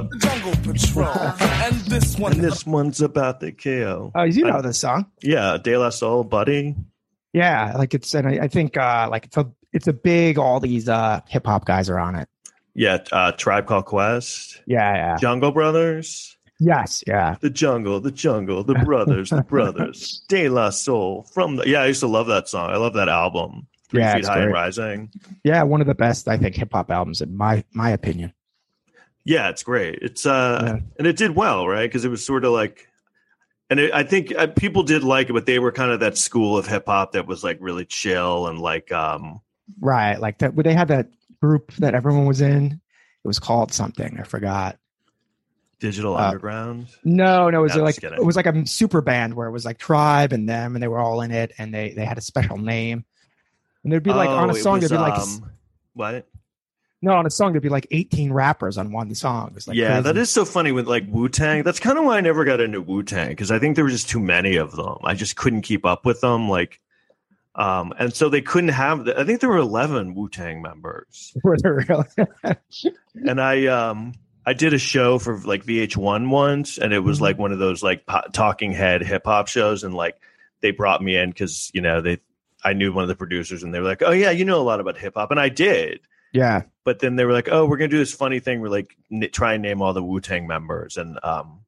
up. Jungle Patrol. and this one. And this one's about the KO. Oh, you know I- this song? Yeah, De La Soul, buddy. Yeah, like it's and I, I think uh like it's a it's a big all these uh hip hop guys are on it. Yeah, uh, Tribe Called Quest, Yeah, yeah. Jungle Brothers, Yes, yeah. the Jungle, the Jungle, the Brothers, the Brothers, De La Soul. From the yeah, I used to love that song. I love that album. Three Yeah, Feet it's High and. Rising. Yeah, one of the best I think hip hop albums in my my opinion. Yeah, it's great. It's uh, Yeah. and it did well, right? Because it was sort of like, and it, I think uh, people did like it, but they were kind of that school of hip hop that was like really chill and like, um, Right. Like that where they had that group that everyone was in. It was called something. I forgot. digital Uh, underground. No, no, it was No, like it was like a super band where it was like Tribe and them and they were all in it and they they had a special name. And there'd be like on Oh, a song was, there'd be like um, what? No on a song there'd be like 18 rappers on one song. It was like yeah, crazy. that is so funny with like Wu Tang. That's kind of why I never got into Wu Tang because I think there were just too many of them. I just couldn't keep up with them. Like, um, and so they couldn't have. The, I think there were eleven Wu Tang members, Were they really? and I um I did a show for like VH1 once, and it was Mhm. like one of those like po- talking head hip hop shows, and like they brought me in because you know they I knew one of the producers, and they were like, "Oh yeah, you know a lot about hip hop," and I did. Yeah. but then they were like, "Oh, we're gonna do this funny thing. We're like n- try and name all the Wu Tang members." And um,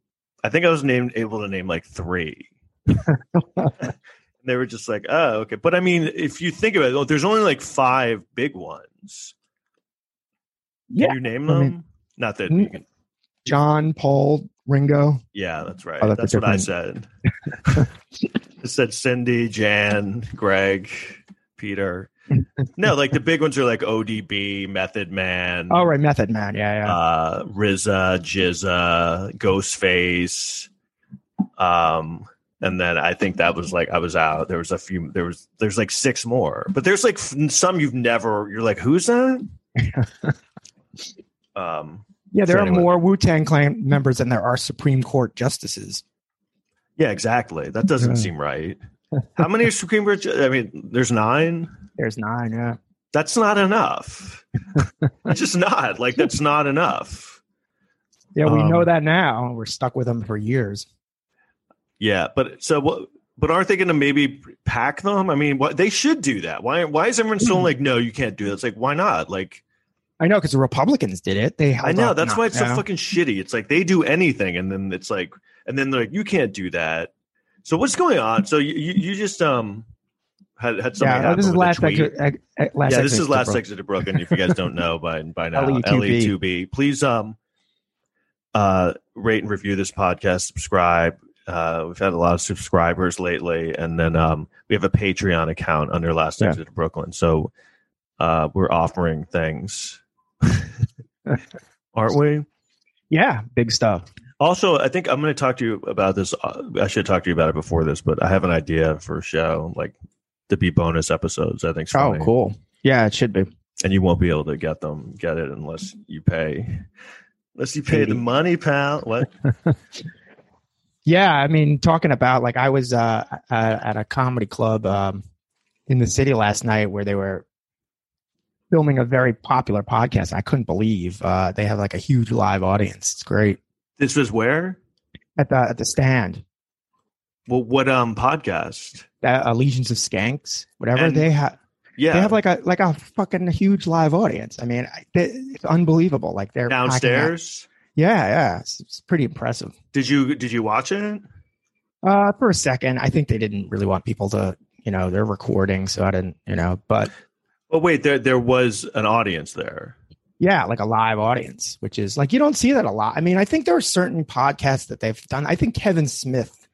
I think I was named able to name like three. and they were just like, "Oh, okay." But I mean, if you think about it, there's only like five big ones. Can Yeah. you name I them? mean- Not that Mm. you can. John, Paul, Ringo. Yeah, that's right. Oh, that's that's what I said. I said Cindy, Jan, Greg, Peter. No, like the big ones are like ODB, Method Man. Oh right, Method Man. Yeah, yeah. uh RZA, GZA, Ghostface. Um and then I think that was like I was out. There was a few there was there's like six more. But there's like some you've never you're like who's that? um yeah, there so are anyway. more Wu Tang Clan members than there are Supreme Court justices. yeah, exactly. That doesn't Yeah. seem right. How many Supreme Court I mean there's 9? There's nine. Yeah. That's not enough. it's just not. Like that's not enough. Yeah, we Um, know that now. We're stuck with them for years. Yeah, but so what? But aren't they going to maybe pack them? I mean, what they should do that. Why? Why is everyone so like, no, you can't do that? It's like, why not? Like, I know because the Republicans did it. They I know that's why it's so fucking shitty. It's like they do anything, and then it's like, and then they're like, you can't do that. So what's going on? So you you, just um had had something Yeah, this is last exit, ex- yeah, this is last exit to Brooklyn. If you guys don't know by by now, LE2B. LE2B. Please um uh rate and review this podcast. Subscribe. Uh, we've had a lot of subscribers lately, and then um we have a Patreon account under Last Yeah. Exit to Brooklyn. So uh we're offering things, aren't we? Yeah, big stuff. Also, I think I'm going to talk to you about this. Uh, I should talk to you about it before this, but I have an idea for a show, like to be bonus episodes. I think. Oh, cool. Yeah, it should be. And you won't be able to get them, get it unless you pay, unless you pay the money, pal. What? Yeah, I mean, talking about like I was uh, at, at a comedy club um, in the city last night where they were filming a very popular podcast. I couldn't believe uh, they have like a huge live audience. It's great This was where? at the at the stand. Well, what um podcast? That uh, Legions of Skanks, whatever And- they have. Yeah, They have like a like a fucking huge live audience. I mean, they, it's unbelievable. Like they're downstairs. Yeah, yeah, it's, it's pretty impressive. Did you did you watch it? Uh, for a second, I think they didn't really want people to, you know, they're recording, so I didn't, you know, but Oh wait, there there was an audience there. Yeah, like a live audience, which is like you don't see that a lot. I mean, I think there are certain podcasts that they've done. I think Kevin Smith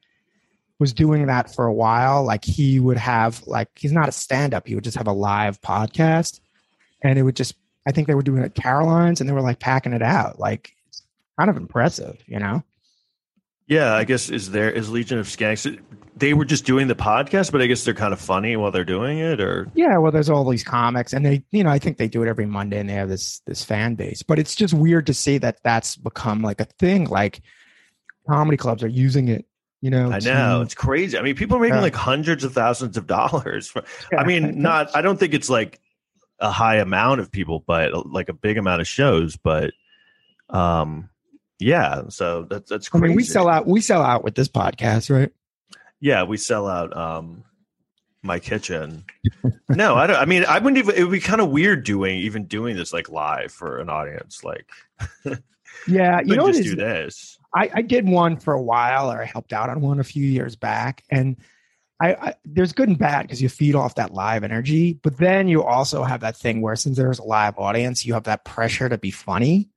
was doing that for a while. Like he would have like he's not a stand-up, he would just have a live podcast, and it would just. I think they were doing it at Caroline's, and they were like packing it out. Like kind of impressive, you know. Yeah, I guess is there is Legion of Skanks. They were just doing the podcast, but I guess they're kind of funny while they're doing it, or Yeah, well, there's all these comics, and they, you know, I think they do it every Monday, and they have this this fan base. But it's just weird to see that that's become like a thing. Like comedy clubs are using it. You know, I to- know it's crazy. I mean, people are making Yeah. like hundreds of thousands of dollars. For, Yeah, I mean, not. I don't think it's like a high amount of people, but like a big amount of shows. But um, yeah, so that's that's I crazy. mean, we sell out. We sell out with this podcast, right? Yeah, we sell out um my kitchen. no, I don't. I mean, I wouldn't even. It would be kind of weird doing even doing this like live for an audience. Like, Yeah, you know what just is do this. I, I did one for a while, or I helped out on one a few years back, and I, I there's good and bad because you feed off that live energy, but then you also have that thing where since there's a live audience, you have that pressure to be funny.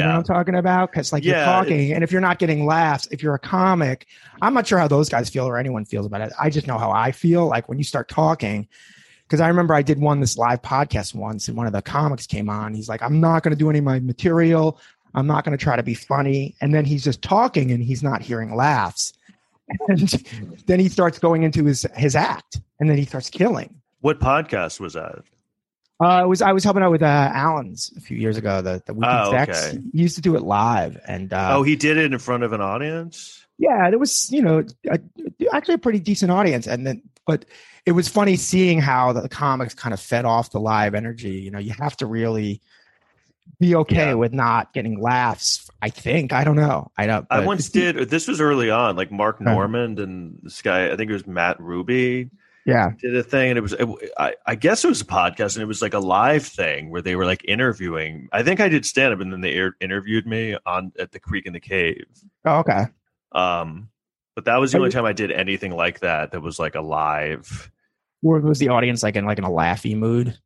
You know what I'm talking about? Because like Yeah, you're talking, and if you're not getting laughs, if you're a comic, I'm not sure how those guys feel or anyone feels about it. I just know how I feel. Like when you start talking, because I remember I did one this live podcast once, and one of the comics came on. He's like, "I'm not going to do any of my material. I'm not going to try to be funny." And then he's just talking, and he's not hearing laughs. And then he starts going into his his act, and then he starts killing. what podcast was that? Uh, it was I was helping out with uh, Allen's a few years ago. The the weekend Oh, sex. okay. He used to do it live, and uh, oh, he did it in front of an audience. yeah, there was you know a, actually a pretty decent audience, and then but it was funny seeing how the comics kind of fed off the live energy. You know, you have to really be okay Yeah. with not getting laughs. I think I don't know. I don't. I once did. This was early on, like Mark Huh. Normand and this guy. I think it was Matt Ruby. Yeah, did a thing and it was it, I, I guess it was a podcast and it was like a live thing where they were like interviewing i think i did stand up and then they air, interviewed me on at the creek in the cave oh, okay. um but that was the Are only you- time i did anything like that that was like a live Or was the audience like in like in a laughy mood?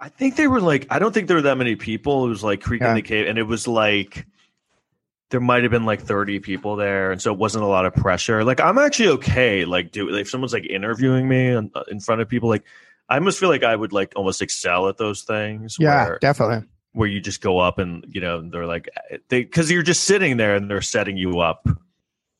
i think they were like i don't think there were that many people it was like creek Yeah. in the cave and it was like there might have been like 30 people there and so it wasn't a lot of pressure like i'm actually okay like do if someone's like interviewing me in, in front of people like i almost feel like i would like almost excel at those things Yeah, where- definitely. where you just go up and you know they're like they because you're just sitting there and they're setting you up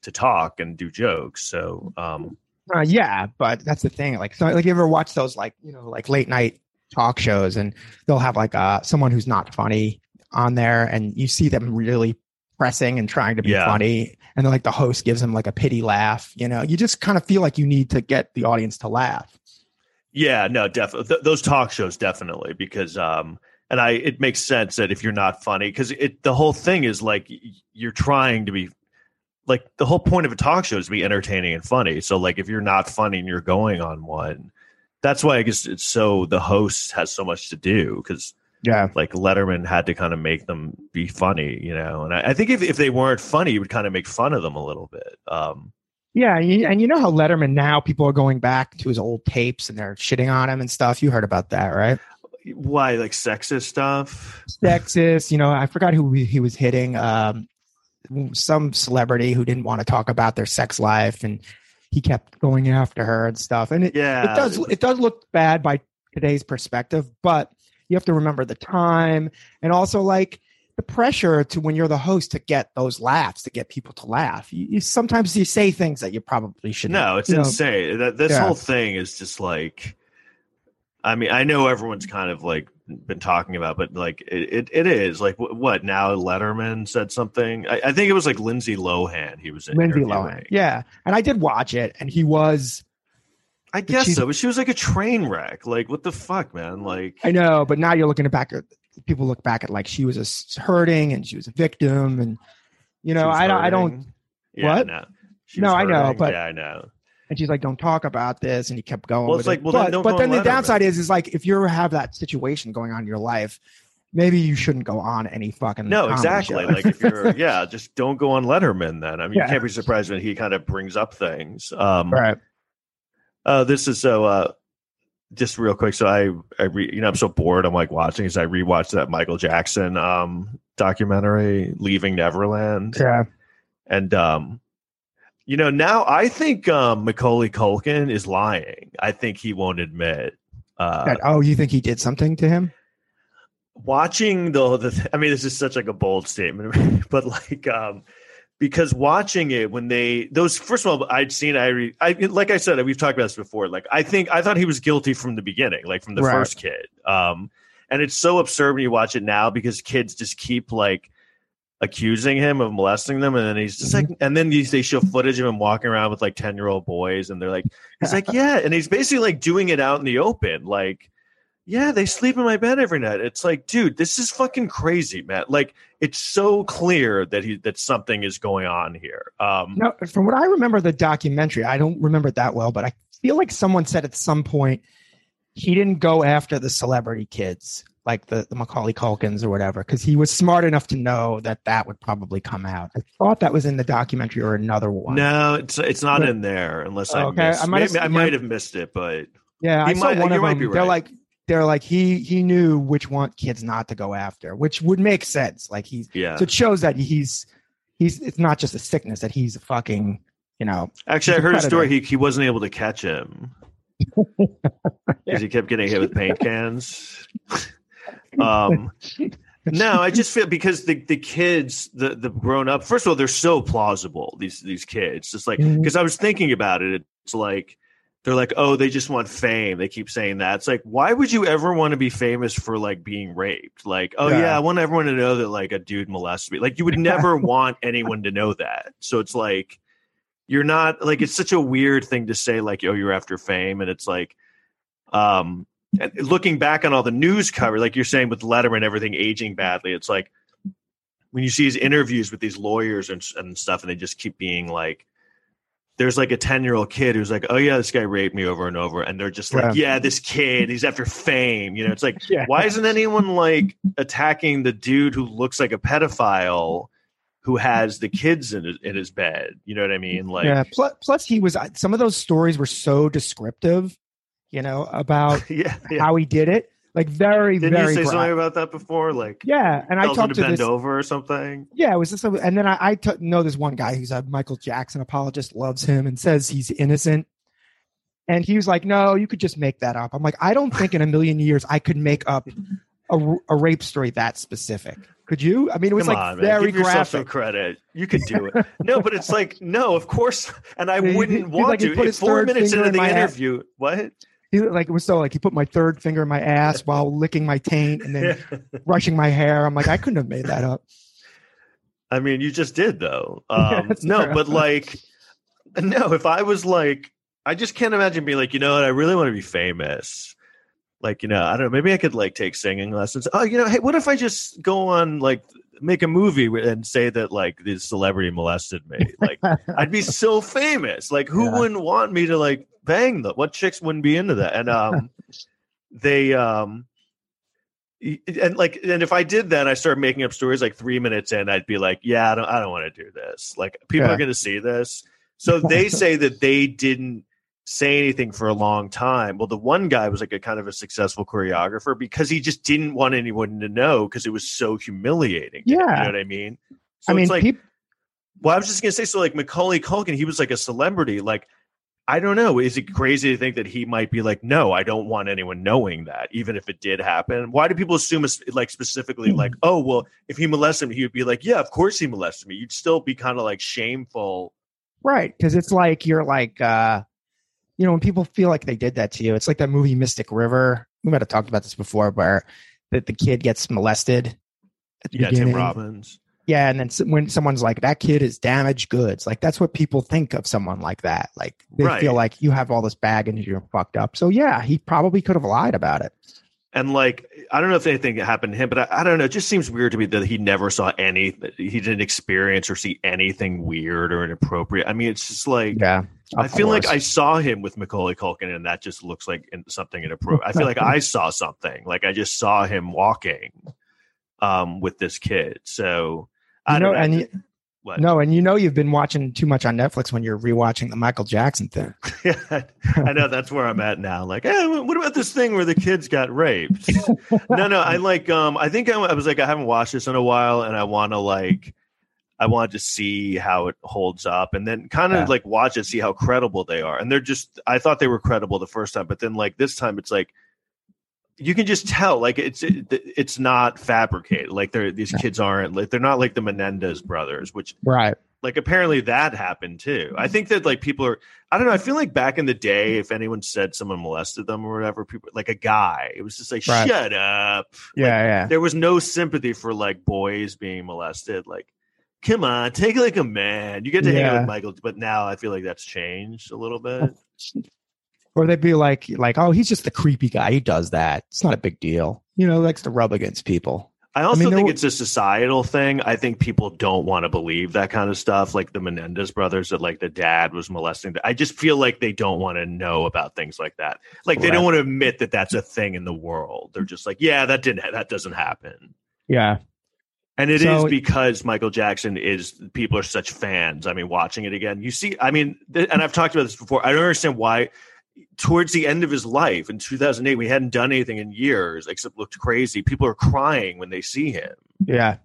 to talk and do jokes so um Uh, yeah, but that's the thing. Like, so, like you ever watch those like you know like late night talk shows, and they'll have like uh someone who's not funny on there, and you see them really pressing and trying to be Yeah. funny, and then like the host gives them like a pity laugh. You know, you just kind of feel like you need to get the audience to laugh. yeah no definitely th- those talk shows definitely because um and i it makes sense that if you're not funny because it the whole thing is like you're trying to be like the whole point of a talk show is to be entertaining and funny so like if you're not funny and you're going on one that's why i guess it's so the host has so much to do because Yeah, like Letterman had to kind of make them be funny, you know. And I, I think if, if they weren't funny, he would kind of make fun of them a little bit. Um, yeah, and you, know how Letterman now people are going back to his old tapes and they're shitting on him and stuff. You heard about that, right? why, like sexist stuff? sexist. You know, I forgot who he he was hitting. Um, some celebrity who didn't want to talk about their sex life, and he kept going after her and stuff. And it, Yeah, it does it does look bad by today's perspective, but you have to remember the time and also like the pressure to when you're the host to get those laughs to get people to laugh. You, you sometimes you say things that you probably shouldn't. No, it's you know. insane. That this Yeah. whole thing is just like. I mean, I know everyone's kind of like been talking about, but like it, it, it is like wh- what now? Letterman said something. I, I think it was like Lindsay Lohan. He was in Lindsay. Lohan. Yeah, and I did watch it, and he was. I guess so, but she was like a train wreck. Like, what the fuck, man? Like, I know, but now you're looking back at people look back at like she was a hurting and she was a victim, and you know, I don't, I don't. Yeah, What? No, She No, I know, but- yeah, I know. and she's like, don't talk about this, and he kept going. Well, with it's like, it. well, but, don't but then the downside is, is like if you have that situation going on in your life, maybe you shouldn't go on any fucking No, exactly. like if you're, yeah, just don't go on Letterman. Then I mean, Yeah. you can't be surprised when he kind of brings up things. Um, right, Uh, this is so. Uh, just real quick. So I, I re, you know, I'm so bored. I'm like watching. As I rewatched that Michael Jackson um documentary, Leaving Neverland, yeah, and um, you know, now I think um Macaulay Culkin is lying. I think he won't admit. Uh, That- oh, you think he did something to him? watching the, the I mean, this is such like a bold statement, but like um because watching it when they those first of all I'd seen I re, I like I said we've talked about this before like I think I thought he was guilty from the beginning like from the Right. first kid um and it's so absurd when you watch it now because kids just keep like accusing him of molesting them and then he's just like and then these, they show footage of him walking around with like 10 year old boys and they're like he's like yeah and he's basically like doing it out in the open like Yeah, they sleep in my bed every night. It's like, dude, this is fucking crazy, man. Like, it's so clear that he that something is going on here. Um, No, from what I remember the documentary, I don't remember it that well, but I feel like someone said at some point he didn't go after the celebrity kids, like the, the Macaulay Culkins or whatever, because he was smart enough to know that that would probably come out. I thought that was in the documentary or another one. no, it's it's not But- in there unless I Okay, missed. I might have I might have missed it, but Yeah, I saw might- one of them. be They're like they're like he he knew which one kids not to go after, which would make sense. Like he's yeah. so it shows that he's he's it's not just a sickness that he's a fucking you know Actually, I heard a story. He he wasn't able to catch him because he kept getting hit with paint cans. um, no, I just feel because the the kids, the the grown up. First of all, they're so plausible. These these kids, just like because I was thinking about it. It's like they're like, oh, they just want fame. They keep saying that. It's like, why would you ever want to be famous for like being raped? Like, oh yeah, Yeah. I want everyone to know that like a dude molested me. Like, you would never want anyone to know that. So it's like you're not like it's such a weird thing to say like, oh, you're after fame, and it's like, um, and looking back on all the news cover, like you're saying with Letterman, everything aging badly. It's like when you see his interviews with these lawyers and, and stuff, and they just keep being like, there's like a 10 year old kid who's like, oh, yeah, this guy raped me over and over. And they're just like, yeah, this kid, he's after fame. You know, it's like, Yeah. why isn't anyone like attacking the dude who looks like a pedophile who has the kids in his, in his bed? You know what I mean? Like, yeah. Plus, plus he was some of those stories were so descriptive, you know, about yeah. yeah. how he did it. Like very Didn't very you say something about that before? Like, yeah. And I talked to to bend this. over or something. Yeah, it was just, and then I, I t- know this one guy who's a Michael Jackson apologist, loves him, and says he's innocent. And he was like, "No, you could just make that up." I'm like, I don't think in a million years I could make up a, a rape story that specific. Could you? I mean, it was Come like on, very Give yourself some graphic. credit. You could do it. no, but it's like, no, of course. And I wouldn't want like, to. put his minutes into in the interview, what? He, like it was so like he put my third finger in my ass while licking my taint and then brushing my hair. I'm like, I couldn't have made that up. I mean, you just did though. Um, that's no, true. but like, no. If I was like, I just can't imagine being like, you know what? I really want to be famous. Like, you know, I don't know. Maybe I could like take singing lessons. Oh, you know, hey, what if I just go on like make a movie and say that like this celebrity molested me? Like, I'd be so famous. Like, who Yeah. wouldn't want me to like bang them? What chicks wouldn't be into that? And um, they um, and like, and if I did that, I started making up stories. Like three minutes in, I'd be like, yeah, I don't, I don't want to do this. Like, people Yeah. are going to see this. So they say that they didn't say anything for a long time. Well, the one guy was like a kind of a successful choreographer because he just didn't want anyone to know because it was so humiliating. Yeah. you know what I mean. So I mean, it's like, peop- well, I was just gonna say, so like Macaulay Culkin, he was like a celebrity. Like, I don't know. Is it crazy to think that he might be like, no, I don't want anyone knowing that, even if it did happen? Why do people assume like specifically Hmm. like, oh, well, if he molested me, he would be like, yeah, of course he molested me. You'd still be kind of like shameful. right? Because it's like you're like, uh, you know, when people feel like they did that to you, it's like that movie Mystic River. We might have talked about this before, where that the kid gets molested. At the Yeah, Tim. Robbins. Yeah, and then when someone's like, "That kid is damaged goods," like that's what people think of someone like that. Like they Right. feel like you have all this baggage, and you're fucked up. So yeah, he probably could have lied about it. And like, I don't know if anything happened to him, but I, I don't know. It just seems weird to me that he never saw any, he didn't experience or see anything weird or inappropriate. I mean, it's just like, Yeah, I feel like I saw him with Macaulay Culkin, and that just looks like in- something inappropriate. I feel like I saw something. Like I just saw him walking um, with this kid. So I You know, don't know. and you- What? no, and you know you've been watching too much on Netflix when you're rewatching the Michael Jackson thing. I know that's where I'm at now. Like, hey, what about this thing where the kids got raped? no, no, I like. Um, I think I, I was like, I haven't watched this in a while, and I want to like, I wanted to see how it holds up, and then kind of Yeah. like watch it, see how credible they are. And they're just, I thought they were credible the first time, but then like this time, it's like. You can just tell, like it's it, it's not fabricated. Like they're these kids aren't like they're not like the Menendez brothers, which Right. like apparently that happened too. I think that like people are I don't know, I feel like back in the day if anyone said someone molested them or whatever, people like a guy, it was just like Right. shut up. Yeah, yeah. There was no sympathy for like boys being molested. Like, come on, take it like a man. You get to hang out with Michael, but now I feel like that's changed a little bit. or they'd be like, like, oh, he's just the creepy guy. He does that. It's not a big deal. You know, likes to rub against people. I also mean, think it's a societal thing. I think people don't want to believe that kind of stuff, like the Menendez brothers, that like the dad was molesting. I just feel like they don't want to know about things like that. Like they Right. don't want to admit that that's a thing in the world. They're just like, yeah, that didn't, that doesn't happen. Yeah. And it is So- because Michael Jackson is people are such fans. I mean, watching it again, you see. I mean, th- and I've talked about this before. I don't understand why. Towards the end of his life in 2008, we hadn't done anything in years except looked crazy. People are crying when they see him. Yeah.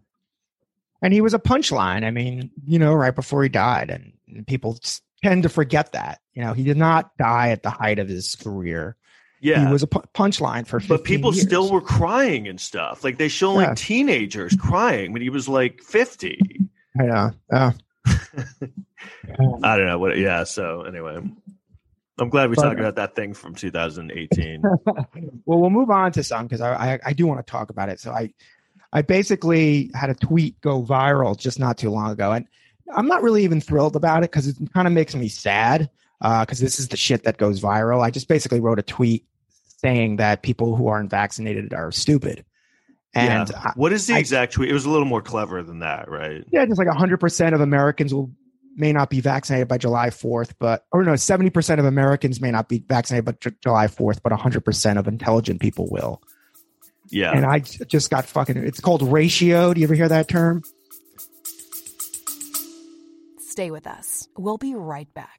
And he was a punchline. I mean, you know, right before he died. And people tend to forget that. You know, he did not die at the height of his career. Yeah, He was a pu- punchline for 15 but people years. still were crying and stuff. Like they show like Yeah. teenagers crying when he was like 50. I know. Yeah. I don't know what. Yeah. So anyway, I'm glad we But- talked uh, about that thing from 2018. well, we'll move on to some because I, I I do want to talk about it. So I I basically had a tweet go viral just not too long ago, and I'm not really even thrilled about it because it kind of makes me sad Uh, because this is the shit that goes viral. I just basically wrote a tweet saying that people who aren't vaccinated are stupid, and yeah. I, what is the I- exact tweet? It was a little more clever than that, right? yeah, just like 100 percent of Americans will may not be vaccinated by July 4th, but or no, 70 percent of Americans may not be vaccinated by Ju- July 4th, but 100 percent of intelligent people will. Yeah. and I just got fucking. It's called ratio. Do you ever hear that term? Stay with us. We'll be right back.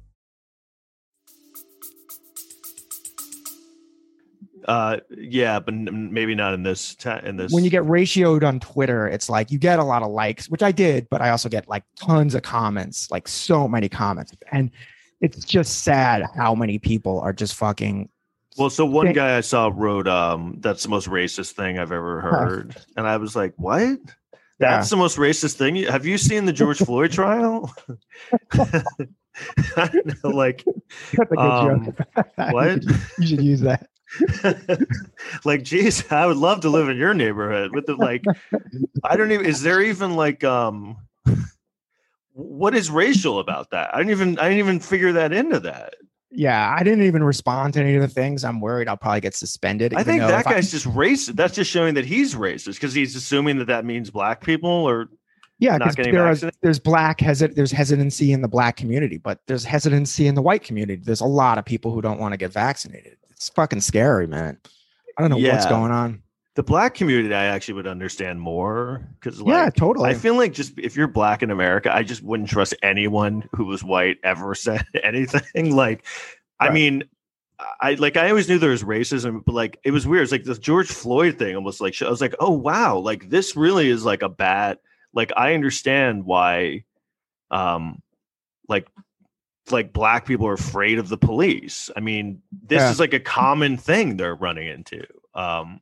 Uh, yeah, but maybe not in this. In this. When you get ratioed on Twitter, it's like you get a lot of likes, which I did, but I also get like tons of comments, like so many comments, and it's just sad how many people are just fucking. well, so one guy I saw wrote, um, "That's the most racist thing I've ever heard," and I was like, "What? That's the most racist thing." Have you seen the George Floyd trial? Know, like That's a good Um, what? you should use that. like, geez, I would love to live in your neighborhood with the like. I don't even. Is there even like um, what is racial about that? I didn't even. I didn't even figure that into that. Yeah, I didn't even respond to any of the things. I'm worried I'll probably get suspended. I think that if I- guy's just racist. That's just showing that he's racist because he's assuming that that means black people or yeah, not getting there are, there's black hesit there's hesitancy in the black community, but there's hesitancy in the white community. There's a lot of people who don't want to get vaccinated. It's fucking scary, man. I don't know what's going on. the black community. I actually would understand more because like, yeah, totally. I feel like just if you're black in America, I just wouldn't trust anyone who was white ever said anything. Like, I mean, I like I always knew there was racism, but like it was weird. It's like the George Floyd thing almost like I was like, oh wow, like this really is like a bad. Like I understand why, um, like like black people are afraid of the police. I mean, this Yeah. is like a common thing they're running into. Um,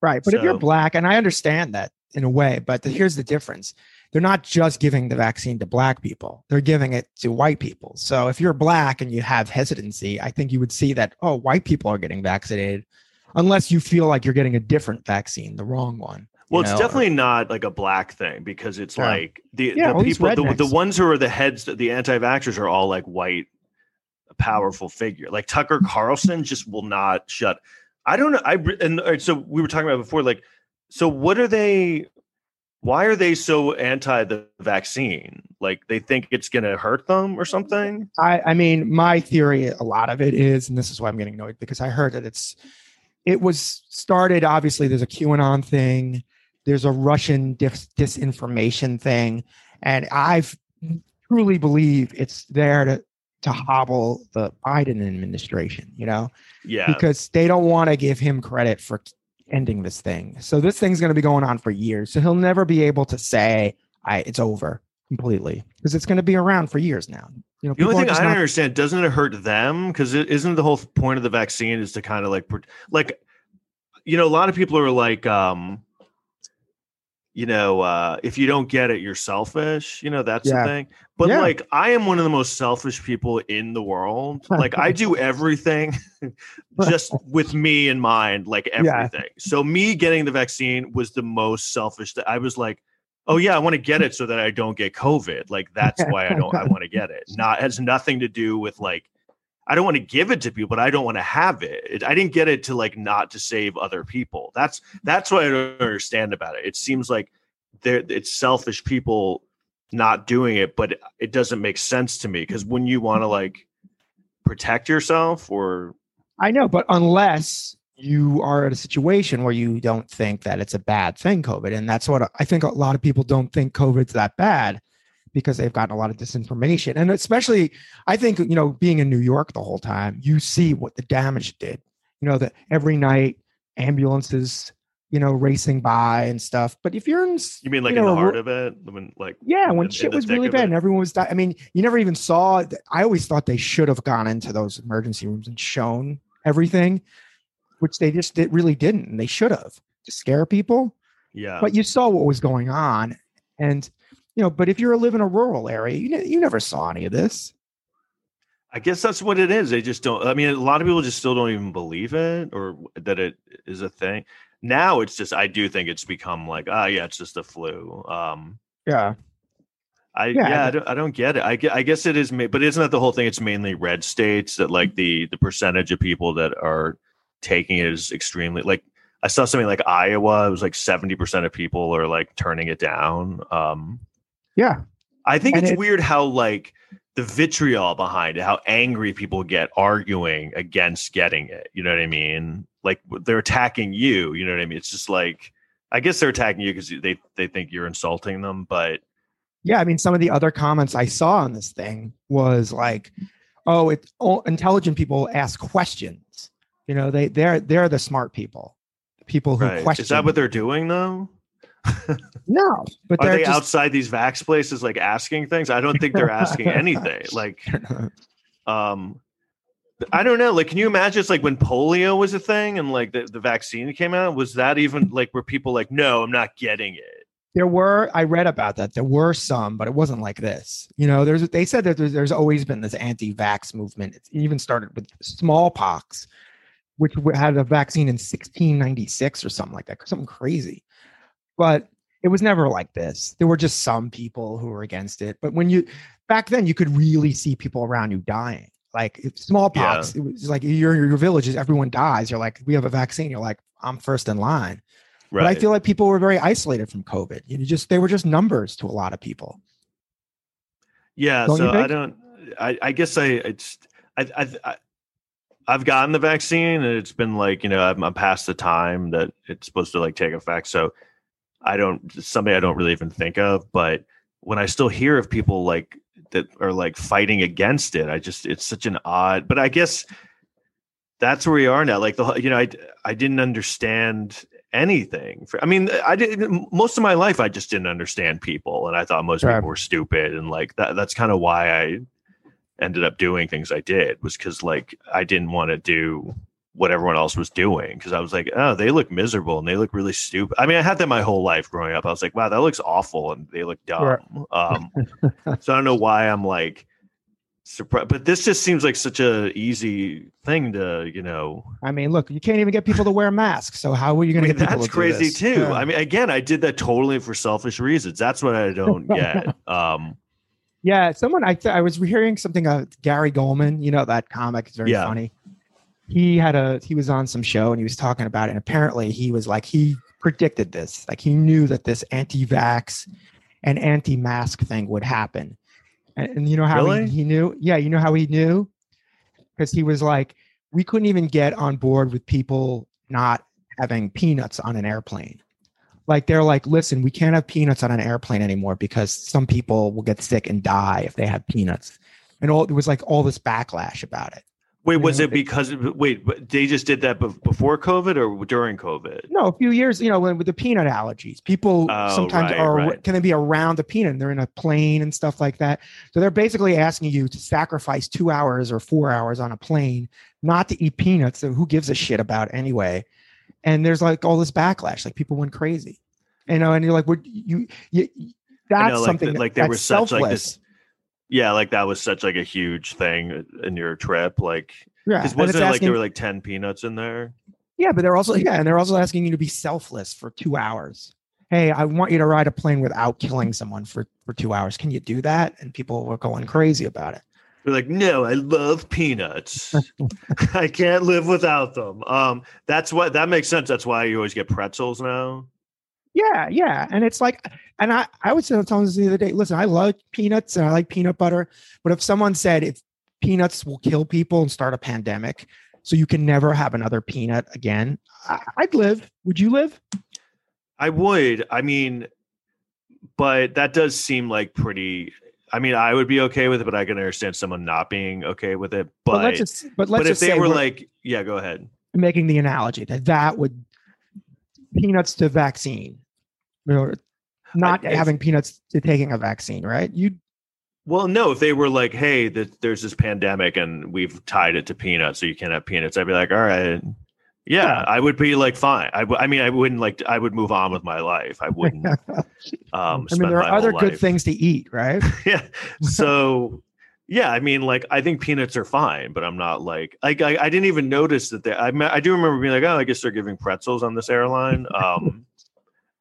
Right. But if you're black, and I understand that in a way, but the, here's the difference. They're not just giving the vaccine to black people, they're giving it to white people. So if you're black and you have hesitancy, I think you would see that, oh, white people are getting vaccinated, unless you feel like you're getting a different vaccine, the wrong one. Well, it's know? definitely not like a black thing because it's Yeah. like the, Yeah, the people, the, the ones who are the heads, the anti-vaxxers are all like white, powerful figure. Like Tucker hmm. Carlson just will not shut. I don't know. I and so we were talking about before. Like, so what are they? Why are they so anti the vaccine? Like they think it's going to hurt them or something? I, I mean, my theory, a lot of it is, and this is why I'm getting annoyed because I heard that it's, it was started. Obviously, there's a QAnon thing, there's a Russian dis- disinformation thing, and I've truly believe it's there to to hobble the Biden administration. You know, Yeah. because they don't want to give him credit for ending this thing. So this thing's going to be going on for years. So he'll never be able to say, "I it's over." completely because it's going to be around for years now. You know, The only thing I don't not- understand doesn't it hurt them because it isn't the whole point of the vaccine is to kind of like like you know a lot of people are like um you know uh if you don't get it you're selfish you know that's Yeah. the thing but Yeah. like I am one of the most selfish people in the world like I do everything just with me in mind like Yeah. everything so me getting the vaccine was the most selfish that I was like oh yeah i want to get it so that i don't get covid like that's why i don't i want to get it not has nothing to do with like i don't want to give it to people but i don't want to have it. it i didn't get it to like not to save other people. That's that's what i don't understand about it. It seems like there it's selfish people not doing it but it doesn't make sense to me because when you want to mm-hmm. like protect yourself or? I know, but unless you are in a situation where you don't think that it's a bad thing, COVID, and that's what I think a lot of people don't think COVID's that bad because they've gotten a lot of disinformation. And especially, I think, you know, being in New York the whole time, you see what the damage did. You know, that every night ambulances, you know, racing by and stuff. But if you're in, you mean like you in the heart of it when like yeah, when in shit the was really bad and everyone was dying. I mean, you never even saw. I always thought they should have gone into those emergency rooms and shown everything, which they just did, really didn't. And they should have to scare people. yeah But you saw what was going on, and you know. But if you're live in a rural area, you ne- you never saw any of this. I guess that's what it is. They just don't. I mean, a lot of people just still don't even believe it or that it is a thing. Now it's just. I do think it's become like, ah, yeah, it's just a flu. Um, Yeah, I Yeah, yeah, I don't, I don't get it. I, I guess it is, but isn't that the whole thing? It's mainly red states that like the the percentage of people that are taking it is extremely like. I saw something like Iowa. It was like seventy percent of people are like turning it down. Um, yeah, I think And it's it- weird how like the vitriol behind it, how angry people get arguing against getting it. You know what I mean? Like they're attacking you. You know what I mean? It's just like I guess they're attacking you because they they think you're insulting them. But yeah. I mean, some of the other comments I saw on this thing was like, "Oh, it oh, intelligent people ask questions. You know, they they're they're the smart people, people who right, question." is that what they're doing though? No, but Are they're just, outside these vax places like asking things? I don't think they're asking anything. Like um I don't know. Like, can you imagine? It's like when polio was a thing and like the, the vaccine came out. Was that even like were people like, no, I'm not getting it? there were I read about that. There were some, but it wasn't like this. You know, there's they said that there's, there's always been this anti-vax movement. It even started with smallpox, which had a vaccine in 1696 or something like that, something crazy. But it was never like this. There were just some people who were against it. But when you back then, you could really see people around you dying. Like if smallpox, it was like your your villages, everyone dies. You're like, we have a vaccine. You're like, I'm first in line. Right. But I feel like people were very isolated from COVID. You know, just they were just numbers to a lot of people. yeah. Don't so I don't. I, I guess I it's I, I I I've gotten the vaccine and it's been like you know I'm, I'm past the time that it's supposed to like take effect. So I don't something I don't really even think of. But when I still hear of people like that are like fighting against it, I just it's such an odd. But I guess that's where we are now. Like the whole- you know I I didn't understand anything. For, I mean I did most of my life I just didn't understand people and I thought most Right. people were stupid and like that that's kind of why I ended up doing things I did was because like I didn't want to do what everyone else was doing because I was like, oh, they look miserable and they look really stupid. I mean, I had that my whole life growing up. I was like, wow, that looks awful and they look dumb. Right. Um, so I don't know why I'm like surprised, but this just seems like such a easy thing to, you know. I mean, look, you can't even get people to wear masks. So how are you going to get people that's to crazy too. Yeah. I mean, again, I did that totally for selfish reasons. That's what I don't get. Um, Yeah, someone I th- I was hearing something. Uh, Gary Gulman, you know that comic is very Yeah. funny. He had a he was on some show and he was talking about it. And apparently, he was like he predicted this. Like he knew that this anti-vax and anti-mask thing would happen. And, and you know how Really? he, he knew? Yeah, you know how he knew? Because he was like, we couldn't even get on board with people not having peanuts on an airplane like they're like listen we can't have peanuts on an airplane anymore because some people will get sick and die if they have peanuts and all there was like all this backlash about it Wait, You was know, it because wait, they just did that before COVID or during COVID? No, a few years, you know, when, with the peanut allergies, people Oh, sometimes right, are right. can they be around the peanut and they're in a plane and stuff like that. So they're basically asking you to sacrifice two hours or four hours on a plane not to eat peanuts. So who gives a shit about anyway? And there's like all this backlash, like people went crazy, you know, and you're like, would you, you, that's know, like something the- that- like there were such, like, this- Yeah, like that was such like a huge thing in your trip. Like, yeah, because wasn't it like there were like ten peanuts in there? Yeah, but they're also yeah, and they're also asking you to be selfless for two hours. Hey, I want you to ride a plane without killing someone for for two hours. Can you do that? And people were going crazy about it. They're like, no, I love peanuts. I can't live without them. Um, that's what that makes sense. That's why you always get pretzels now. Yeah, yeah, and it's like, and I I would say telling this the other day. Listen, I love peanuts and I like peanut butter, but if someone said if peanuts will kill people and start a pandemic, so you can never have another peanut again, I, I'd live. Would you live? I would. I mean, but that does seem like pretty. I mean, I would be okay with it, but I can understand someone not being okay with it. But let's just but let's but if just they we're- like, yeah, go ahead. making the analogy that that would peanuts to vaccine or not I- having peanuts to taking a vaccine right you Well, no, if they were like, hey, that there's this pandemic and we've tied it to peanuts, so you can't have peanuts, I'd be like, all right. Yeah, Yeah. I would be like, fine. I, w- I mean, I wouldn't like, I would move on with my life. I wouldn't. Um, i mean there are other good life- things to eat right yeah. So, yeah, I mean, like, I think peanuts are fine, but I'm not like, like I, I didn't even notice that they. I, I do remember being like, oh, I guess they're giving pretzels on this airline. Um,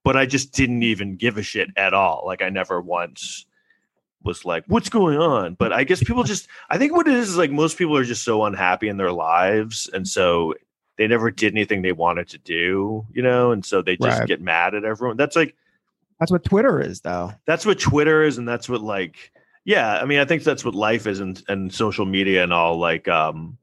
but I just didn't even give a shit at all. Like, I never once was like, what's going on? But I guess people just, I think what it is is like most people are just so unhappy in their lives, and so they never did anything they wanted to do, you know, and so they just Right. get mad at everyone. That's like that's what twitter is though that's what Twitter is, and that's what like yeah, I mean, I think that's what life is, and and social media and all like um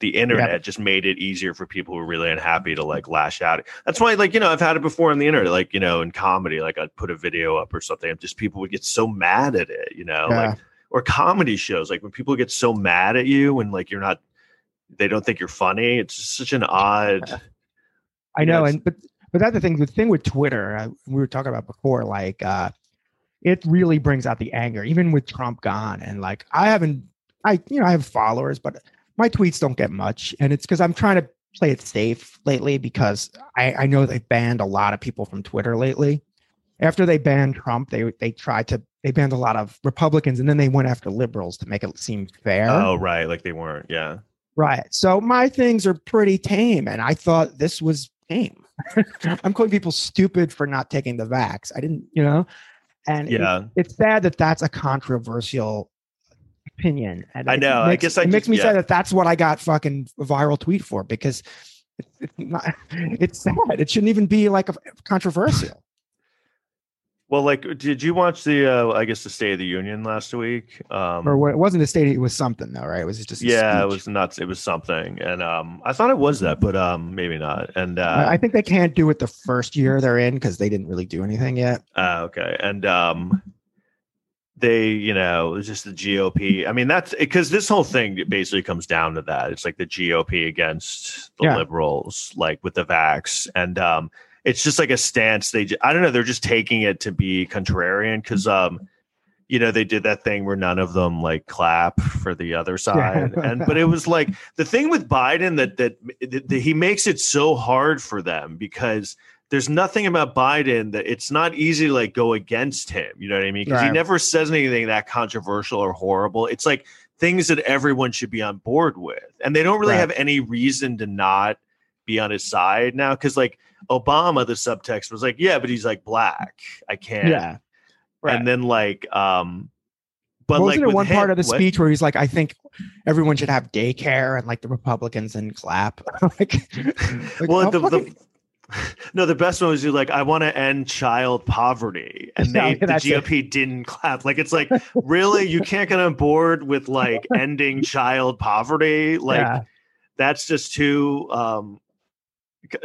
the internet just made it easier for people who are really unhappy to like lash out. That's why, like you know, I've had it before on the internet, like you know, in comedy, like I'd put a video up or something, and just people would get so mad at it, you know, Yeah. like or comedy shows, like when people get so mad at you when like you're not, they don't think you're funny. It's just such an odd. i know Yes. and but but that's the thing the thing with twitter uh, we were talking about before like uh it really brings out the anger even with trump gone and like i haven't i you know i have followers but my tweets don't get much and it's because i'm trying to play it safe lately because i i know they banned a lot of people from twitter lately after they banned trump they they tried to they banned a lot of republicans and then they went after liberals to make it seem fair Oh right, like they weren't. Yeah. Right. So my things are pretty tame, and I thought this was tame. I'm calling people stupid for not taking the vax. I didn't, you know, and it- Yeah. it's sad that that's a controversial opinion. And I it know. I makes- guess I it makes me yeah. sad that that's what I got fucking viral tweet for because it's, it's not. It's sad. It shouldn't even be like a, controversial. Well, like, did you watch the? Uh, I guess the State of the Union last week. Um, or what, it wasn't a state. It was something though, right? It was just a yeah, it was nuts. It was something, and um, I thought it was that, but um, maybe not. And uh, I I think they can't do it the first year they're in because they didn't really do anything yet. Uh, okay. And um they, you know, it's just the GOP. I mean, that's because this whole thing basically comes down to that. It's like the GOP against the Yeah. liberals, like with the vax. And um it's just like a stance. They, I don't know, they're just taking it to be contrarian because, um, you know, they did that thing where none of them like clap for the other side. and, but it was like the thing with Biden that, that, that, that he makes it so hard for them because there's nothing about Biden that it's not easy to like go against him. You know what I mean? Because he never says anything that controversial or horrible. It's like things that everyone should be on board with. And they don't really Right. have any reason to not be on his side now. Cause like Obama, the subtext was like, yeah, but he's like black. I can't. Yeah. Right. And then like, um, but wasn't like there one part of the what? speech where he's like, I think everyone should have daycare and like the Republicans and clap? like, like, well, the, fucking- the no, the best one was you like, I want to end child poverty, and Yeah, the that's it. GOP didn't clap. Like it's like really, you can't get on board with like ending child poverty. Like yeah. that's just too um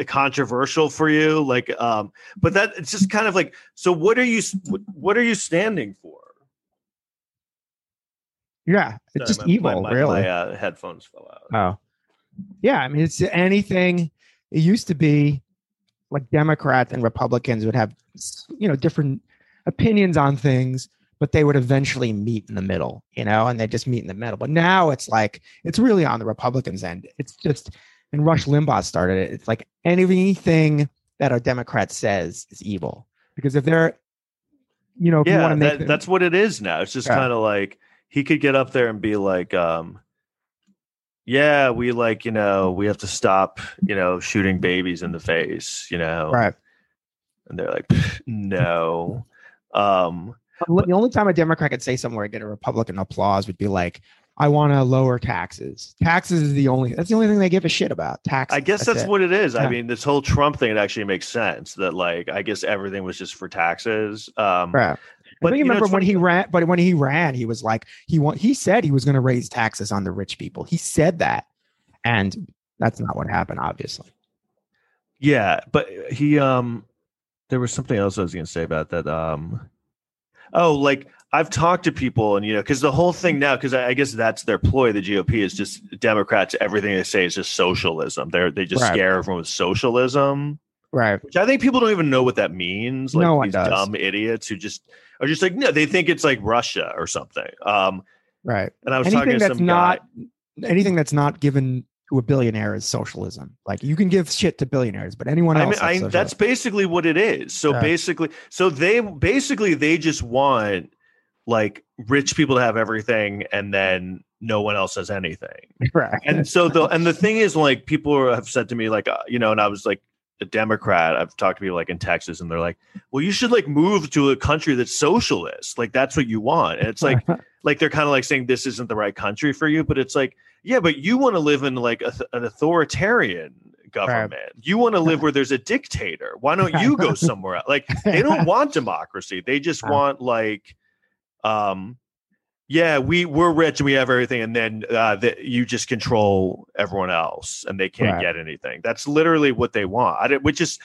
controversial for you. Like, um, but that it's just kind of like, so what are you what are you standing for? Yeah, it's Sorry, just my- evil, my, my, really. My uh, headphones fell out. Oh, yeah. I mean, it's anything. It used to be like Democrats and Republicans would have, you know, different opinions on things, but they would eventually meet in the middle, you know, and they just meet in the middle. But now it's like it's really on the Republicans' end. It's just, and Rush Limbaugh started it. It's like anything that a Democrat says is evil because if they're, you know, you yeah, make that, them- that's what it is now. It's just Yeah. kind of like he could get up there and be like, um, "Yeah, we like you know we have to stop you know shooting babies in the face," you know, right. and they're like, "No." Um, the only time a Democrat could say something where I get a Republican applause would be like, I want to lower taxes. Taxes is the only that's the only thing they give a shit about. Taxes. I guess that's, it. what it is. I mean, this whole Trump thing it actually makes sense that like I guess everything was just for taxes. Um, Right. But you you know, remember when he ran, but when he ran, he was like, he want, he said he was going to raise taxes on the rich people. He said that, and that's not what happened, obviously. Yeah, but he um there was something else I was going to say about that um oh like I've talked to people and you know cuz the whole thing now cuz I, I guess that's their ploy the GOP is just Democrats everything they say is just socialism. They're they just Right. scare everyone with socialism, Right. which I think people don't even know what that means like No one these does. dumb idiots who just are just like no they think it's like Russia or something. Um Right. and I was talking to that's some not guy anything that's not given to a billionaire is socialism. Like you can give shit to billionaires, but anyone I else, mean, I, that's that's basically what it is. So Yeah. basically, so they basically they just want like rich people to have everything, and then no one else has anything. right. And so the and the thing is, like people have said to me, like uh, you know, and I was like a Democrat. I've talked to people like in Texas, and they're like, "Well, you should like move to a country that's socialist. Like that's what you want." And it's like, like they're kind of like saying this isn't the right country for you, but it's like, yeah, but you want to live in like a, an authoritarian government. You want to live where there's a dictator. Why don't you go somewhere else? Like they don't want democracy. They just want like, um, yeah, we we're rich and we have everything, and then uh, that you just control everyone else, and they can't Right. get anything. That's literally what they want. I, don't- which is,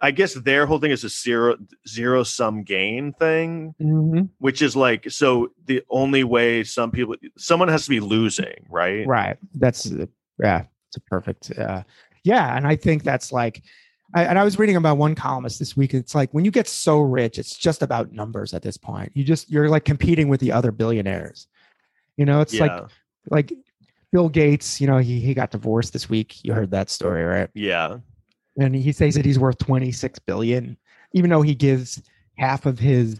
I guess, their whole thing is a zero zero sum gain thing Mhm. which is like so the only way some people someone has to be losing right Right. That's uh, yeah. It's a perfect. Uh, yeah, and I think that's like. I, and I was reading about one columnist this week. It's like when you get so rich, it's just about numbers at this point. You just you're like competing with the other billionaires. You know, it's yeah like like Bill Gates. You know, he he got divorced this week. You heard that story, right? yeah and he says that he's worth 26 billion even though he gives half of his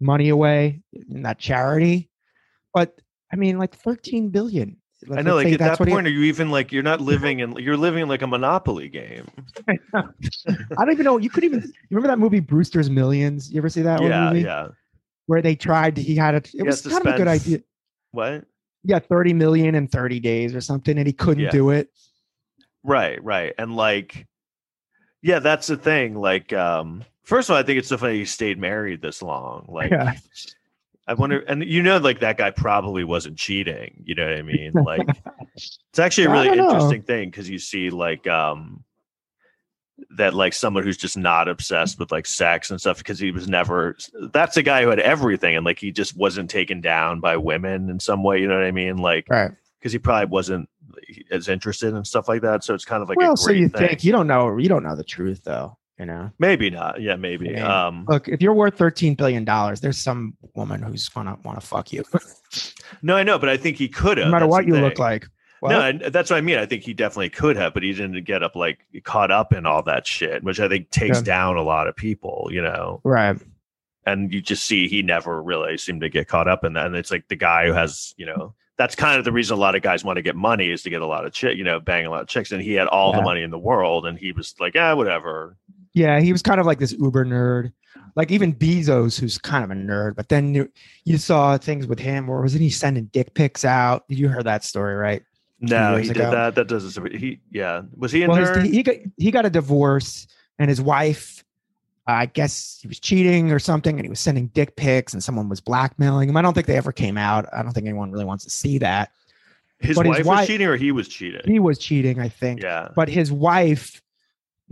money away in that charity but i mean like 13 billion i Let's know like at that he- point are you even like you're not living in you're living in like a monopoly game. I don't even know you could even you remember that movie brewster's millions? You ever see that yeah movie? yeah. Where they tried he had a. it He was to kind of a good idea. What? Yeah 30 million in 30 days or something and he couldn't Yeah. do it. Right right and like yeah that's the thing like um first of all i think it's so funny he stayed married this long like yeah I wonder, and you know, like that guy probably wasn't cheating. You know what I mean? Like, it's actually a really don't know. interesting thing because you see, like, um, that like someone who's just not obsessed with like sex and stuff because he was never. That's a guy who had everything and like he just wasn't taken down by women in some way. You know what I mean? Like, right because he probably wasn't as interested in stuff like that. So it's kind of like well a so you thing. think you don't know you don't know the truth though you know maybe not. Yeah, maybe. Um, Look, if you're worth thirteen billion dollars, there's some woman who's gonna want to fuck you, no, I know, but I think he could have. no matter what you look like. What? No, and that's what I mean. I think he definitely could have, but he didn't get up like caught up in all that shit, which I think takes Yeah. down a lot of people, you know. right? And you just see he never really seemed to get caught up in that. And it's like the guy who has, you know, that's kind of the reason a lot of guys want to get money is to get a lot of chick, you know, bang a lot of chicks. And he had all the money in the world, and he was like, ah, whatever. Yeah, he was kind of like this uber nerd, like even Bezos, who's kind of a nerd. But then you, you saw things with him, or wasn't he sending dick pics out? You heard that story, right? No, he did ago. that. That doesn't. He, yeah, was he in well, his, he got he got a divorce, and his wife, I guess he was cheating or something, and he was sending dick pics, and someone was blackmailing him. I don't think they ever came out. I don't think anyone really wants to see that. his but his wife was cheating, or he was cheating. He was cheating, I think. yeah, but his wife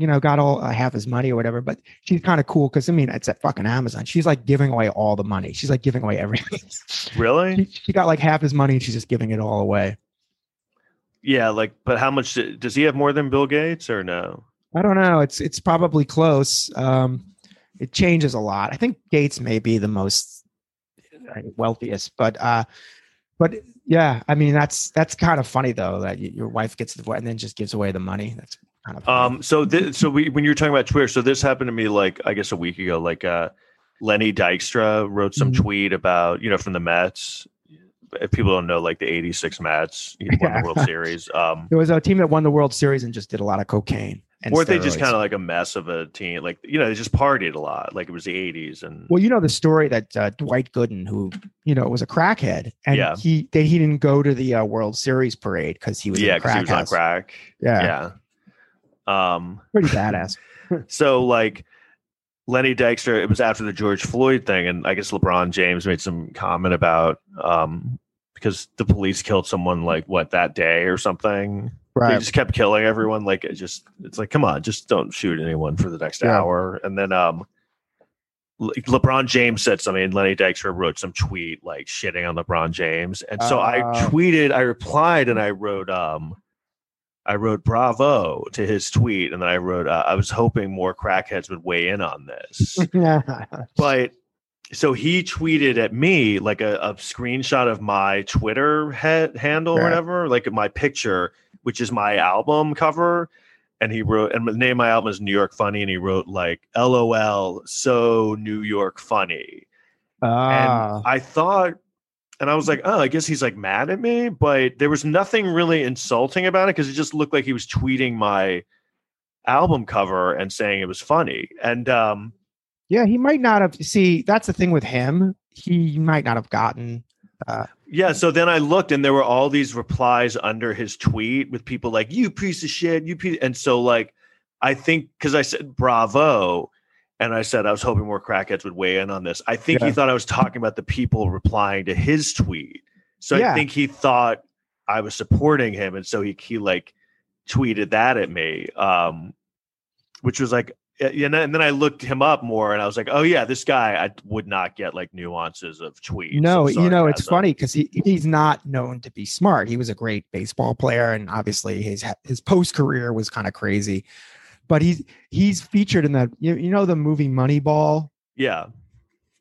you know, got all uh, half his money or whatever. But she's kind of cool because I mean, it's at fucking Amazon. She's like giving away all the money. She's like giving away everything. Really? she, she got like half his money and she's just giving it all away. Yeah, like, but how much does he have more than Bill Gates or no? I don't know. It's it's probably close. Um, it changes a lot. I think Gates may be the most uh, wealthiest, but uh, but yeah, I mean that's that's kind of funny though that your wife gets the and then just gives away the money. That's kind of funny. Um, so this, so we when you were talking about Twitter, so this happened to me like I guess a week ago. Like uh, Lenny Dykstra wrote some Mhm. tweet about you know from the Mets. If people don't know, like the '86 Mets won Yeah. the World Series. Um, there was a team that won the World Series and just did a lot of cocaine. And weren't they just kind of like a mess of a team? Like you know, they just partied a lot. Like it was the '80s, and Well, you know the story that uh, Dwight Gooden, who you know was a crackhead, and Yeah. he they, he didn't go to the uh, World Series parade because he was yeah, in because crack he was on crack. Yeah, Yeah. Um. pretty badass. So like Lenny Dykstra, it was after the George Floyd thing, and I guess LeBron James made some comment about um because the police killed someone like what that day or something. Right. They just kept killing everyone. Like it just it's like, come on, just don't shoot anyone for the next Yeah. hour. And then um Le- LeBron James said something, and Lenny Dykstra wrote some tweet like shitting on LeBron James. And so I Oh. tweeted, I replied, and I wrote, um, I wrote bravo to his tweet, and then I wrote, uh, I was hoping more crackheads would weigh in on this. but so he tweeted at me like a, a screenshot of my Twitter head handle or whatever, like my picture, which is my album cover. And he wrote, and the name of my album is New York Funny, and he wrote like LOL, so New York funny. Ah. And I thought, and I was like, oh, I guess he's like mad at me, but there was nothing really insulting about it because it just looked like he was tweeting my album cover and saying it was funny. And um, yeah, he might not have. See, that's the thing with him. He might not have gotten. yeah, so then I looked and there were all these replies under his tweet with people like, you piece of shit, you piece. And so, like, I think because I said bravo. And I said I was hoping more crackheads would weigh in on this. I think he thought I was talking about the people replying to his tweet. So Yeah. I think he thought I was supporting him, and so he he like tweeted that at me, um, which was like, and then, I looked him up more, and I was like, oh yeah, this guy I would not get like nuances of tweets. No, you know it's funny because he, he's not known to be smart. He was a great baseball player, and obviously his his post career was kind of crazy. But he's he's featured in that. you, you know the movie Moneyball. Yeah,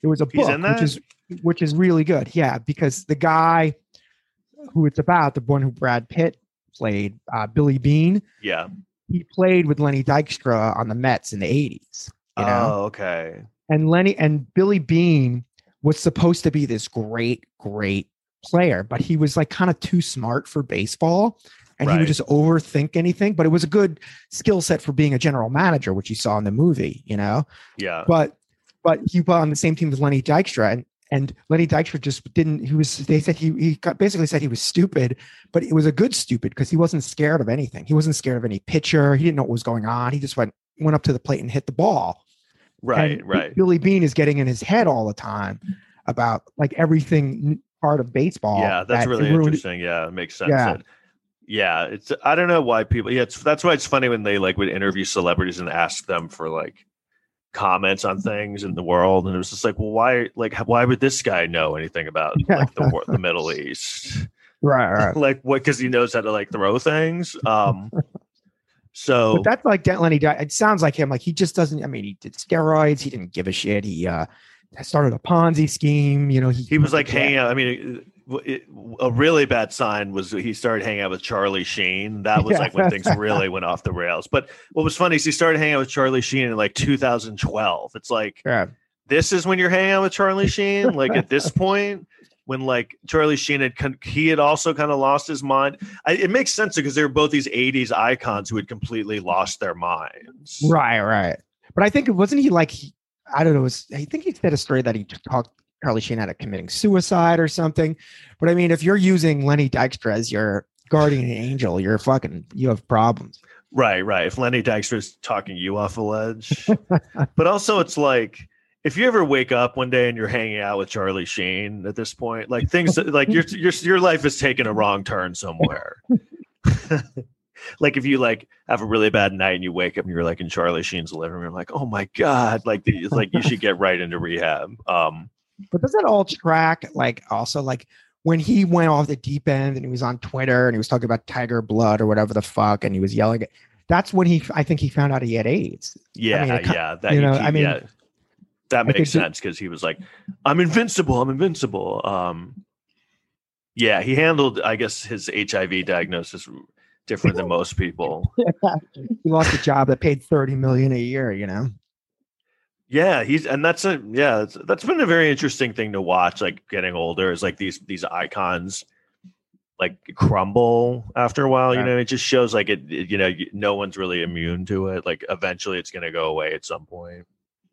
It was a He's book, which is which is really good. Yeah, because the guy who it's about, the one who Brad Pitt played, uh, Billy Beane, yeah. he played with Lenny Dykstra on the Mets in the '80s. You know, Oh, okay. and Lenny and Billy Beane was supposed to be this great, great player, but he was like kind of too smart for baseball. And he would just overthink anything, but it was a good skill set for being a general manager, which you saw in the movie, you know. Yeah, But but he was on the same team as Lenny Dykstra, and and Lenny Dykstra just didn't. He was. They said he he got- basically said he was stupid, but it was a good stupid because he wasn't scared of anything. He wasn't scared of any pitcher. He didn't know what was going on. He just went went up to the plate and hit the ball. right, And right. Billy Beane is getting in his head all the time about like everything part of baseball. Yeah, that's that really ruined- interesting. Yeah, it makes sense. Yeah. that- yeah, it's I don't know why people. Yeah, it's that's why it's funny when they like would interview celebrities and ask them for like comments on things in the world, and it was just like, well, why like why would this guy know anything about like the the Middle East? Right, right. like what? Because he knows how to like throw things. Um, so But that's like that Lenny. It sounds like him. Like he just doesn't. I mean, he did steroids. He didn't give a shit. He uh started a Ponzi scheme. You know, he he was like hanging out. I mean, it, a really bad sign was he started hanging out with Charlie Sheen. That was Yeah. like when things really went off the rails. But what was funny is he started hanging out with Charlie Sheen in like 2012. It's like Yeah. this is when you're hanging out with Charlie Sheen. Like at this point, when like Charlie Sheen had con- he had also kind of lost his mind. I, it makes sense because they were both these 80s icons who had completely lost their minds. Right, right. But I think it wasn't he like he, I don't know. Was, I think he said a story that he talked Charlie Sheen out of committing suicide or something. But I mean, if you're using Lenny Dykstra as your guardian angel, you're fucking you have problems. Right, right. If Lenny Dykstra's talking you off a ledge, but also it's like if you ever wake up one day and you're hanging out with Charlie Sheen at this point, like things like your your your life is taking a wrong turn somewhere. like if you like have a really bad night and you wake up and you're like in Charlie Sheen's living room, like, oh my god, like the- like you should get right into rehab. Um, But does it all track like also like when he went off the deep end and he was on Twitter and he was talking about tiger blood or whatever the fuck and he was yelling at that's when he I think he found out he had AIDS. yeah, it ki- yeah, that you know, keep- I mean, yeah, that makes sense because he was like, I'm invincible, I'm invincible. Um, yeah, he handled, I guess, his HIV diagnosis different than most people. he lost a job that paid 30 million a year, you know. Yeah, he's and that's a yeah, that's, that's been a very interesting thing to watch. Like getting older is like these these icons like crumble after a while. Yeah. You know, it just shows like it, it- You know, no one's really immune to it. Like eventually, it's going to go away at some point.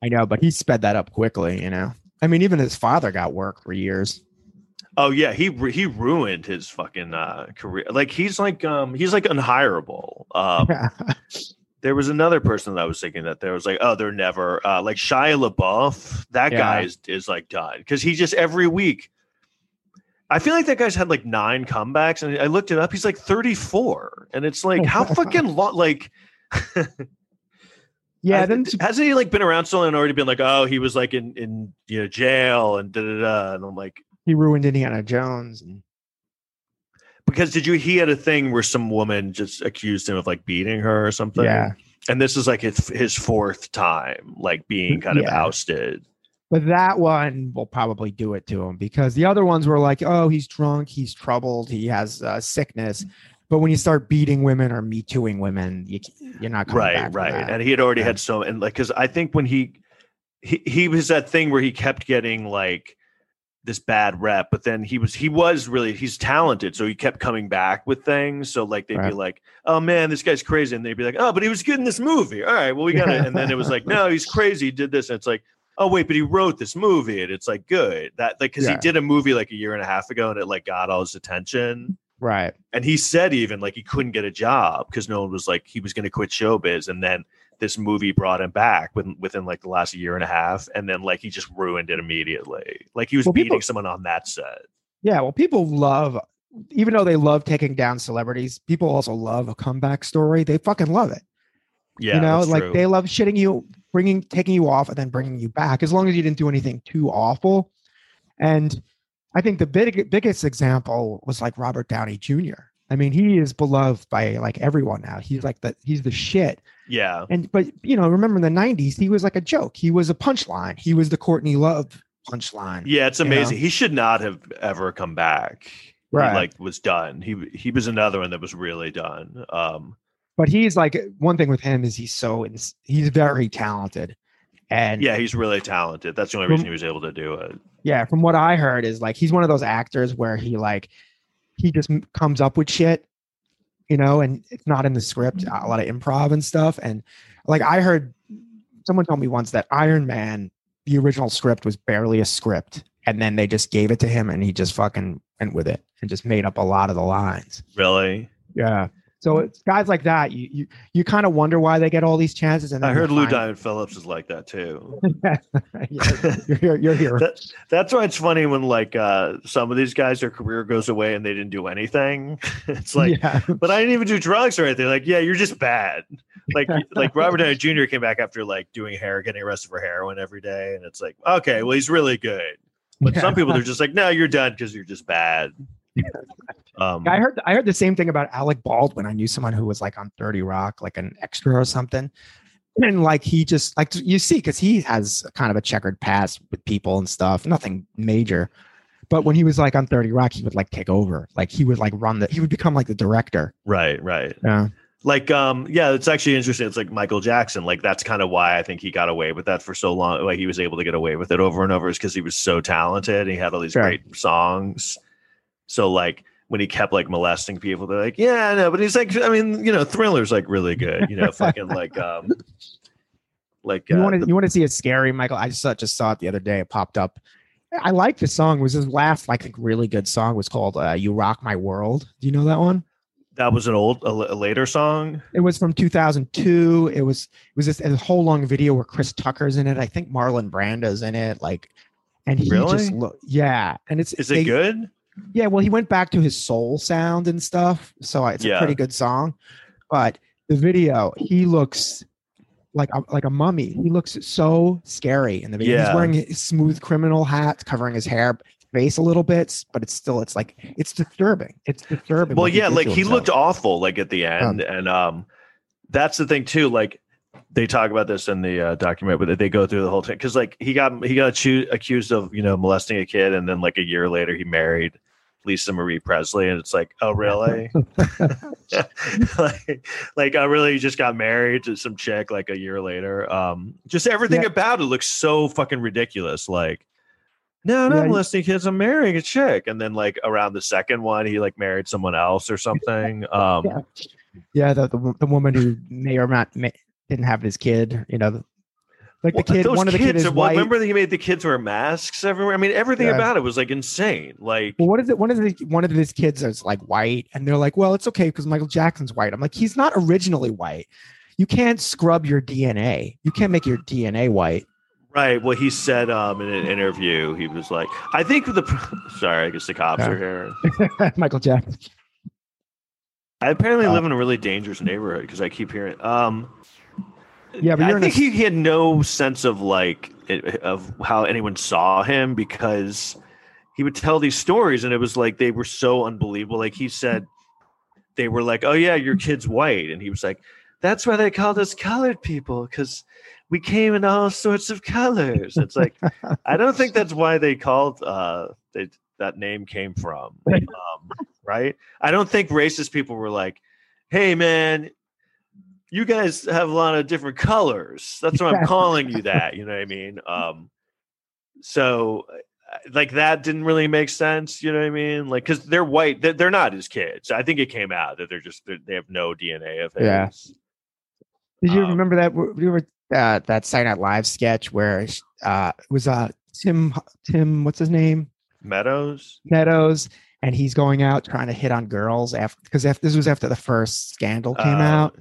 I know, but he sped that up quickly, you know. I mean, even his father got work for years. Oh yeah, he he ruined his fucking uh, career. Like he's like um he's like unhireable. Um, there was another person that I was thinking that there was like, oh, they're never uh, like Shia LaBeouf. That guy is is like done because he just every week. I feel like that guy's had like nine comebacks, and I looked it up. He's like thirty four, and it's like how fucking long? Like, yeah, I- then hasn't he like been around so long and already been like, oh, he was like in in you know jail and da da da, and I'm like, he ruined Indiana Jones. And, because did you he had a thing where some woman just accused him of like beating her or something? yeah, and this is like his his fourth time like being kind of ousted. but that one will probably do it to him because the other ones were like, oh, he's drunk, he's troubled, he has uh, sickness. But when you start beating women or me tooing women, you, you're not coming right back right and he had already Yeah. had so and like because i think when he, he he was that thing where he kept getting like this bad rep but then he was he was really he's talented so he kept coming back with things. So like they'd be like oh man this guy's crazy. And they'd be like oh but he was good in this movie. All right well we got it and then it was like no he's crazy he did this. And it's like oh wait but he wrote this movie and it's like good. That like because Yeah. he did a movie like a year and a half ago and it like got all his attention. Right. and he said even like he couldn't get a job because no one was like he was going to quit showbiz. And then this movie brought him back within, within like the last year and a half and then like he just ruined it immediately like he was Well, beating people- someone on that set Yeah, well, people love, even though they love taking down celebrities, people also love a comeback story. They fucking love it. yeah you know, like true. they love shitting you, bringing, taking you off, and then bringing you back, as long as you didn't do anything too awful. And I think the big, biggest example was like Robert Downey Jr. I mean, he is beloved by like everyone now. He's like the he's the shit. Yeah And but you know, remember in the '90s, he was like a joke. He was a punchline. He was the Courtney Love punchline. yeah it's You know? amazing he should not have ever come back Right. he like was done he he was another one that was really done um But he's like one thing with him is he's so ins- he's very talented, and yeah he's really talented that's the only From- reason he was able to do it yeah, from what I heard is like he's one of those actors where he like he just comes up with shit, you know, and it's not in the script, a lot of improv and stuff. And like I heard someone told me once that Iron Man, the original script was barely a script, and then they just gave it to him and he just fucking went with it and just made up a lot of the lines. really Yeah. So it's guys like that, you you, you kind of wonder why they get all these chances. And i heard lou diamond phillips is like that too. You're, you're, that, that's why it's funny when like uh some of these guys their career goes away and they didn't do anything. It's like yeah. but i didn't even do drugs or anything. Like yeah you're just bad. Like like robert downey jr came back after like doing hair getting arrested for heroin every day and it's like okay well he's really good. But Yeah. some people they're just like no you're done because you're just bad um I heard I heard the same thing about Alec Baldwin. I knew someone who was like on 30 Rock, like an extra or something. And like he just like you see, because he has kind of a checkered past with people and stuff, nothing major. But when he was like on 30 Rock, he would like take over. Like he would like run the he would become like the director. right right Yeah. like um yeah it's actually interesting it's like michael jackson like that's kind of why i think he got away with that for so long like he was able to get away with it over and over is because he was so talented he had all these Sure. great songs so like when he kept like molesting people they're like yeah no, but he's like i mean you know thriller's like really good you know fucking like um like You uh, want to you want to see a scary Michael? I just saw, just saw it the other day. It popped up. I like the song. It was his last like really good song was called uh, "You Rock My World." Do you know that one? that was an old a, a later song It was from 2002. It was it was this a whole long video where Chris Tucker's in it. I think Marlon Brando's in it. Like, and he Really? just look yeah. And it's is they- it good Yeah, well, he went back to his soul sound and stuff, so it's Yeah. a pretty good song. but the video, he looks like a, like a mummy. He looks so scary in the video. Yeah. He's wearing a smooth criminal hat, covering his hair, face a little bit, but it's still it's like it's disturbing. It's disturbing. well yeah like he himself. looked awful like at the end and um that's the thing too like they talk about this in the uh, document but they go through the whole thing because like he got he got accused of you know molesting a kid and then like a year later he married lisa marie presley and it's like oh really like like i really just got married to some chick like a year later um just everything Yeah. about it looks so fucking ridiculous like no, not Yeah. molesting kids. I'm marrying a chick, and then like around the second one, he like married someone else or something. Um, Yeah. Yeah, the, the the woman who may or not may, didn't have his kid. You know, the- like the kid. those One of the kids. well, white. remember that he made the kids wear masks everywhere. I mean, everything Yeah. about it was like insane. Like, Well, what is it? One of the one of these kids is like white, and they're like, "Well, it's okay because Michael Jackson's white." I'm like, "He's not originally white. You can't scrub your DNA. You can't make your DNA white." right? Well, he said um in an interview, he was like, I think the. Sorry, I guess the cops Yeah. are here. Michael Jackson. I apparently Uh, live in a really dangerous neighborhood because I keep hearing. Um, Yeah, but I in a think he, he had no sense of like it, of how anyone saw him because he would tell these stories and it was like they were so unbelievable. Like he said, they were like, "Oh yeah, your kid's white," and he was like, "That's why they called us colored people because we came in all sorts of colors." It's like I don't think that's why they called uh they, that name came from. Um, right? I don't think racist people were like, "Hey man, you guys have a lot of different colors. That's why I'm calling you that." You know what I mean? Um, so uh, like that didn't really make sense. You know what I mean? Like because they're white, they're, they're not his kids. I think it came out that they're just they're, they have no DNA of his. Yeah. Did you Um, remember that? You were uh, that Saturday Night Live sketch where uh, it was uh, Tim Tim what's his name Meadows. Meadows, and he's going out trying to hit on girls after because this was after the first scandal came Uh, out.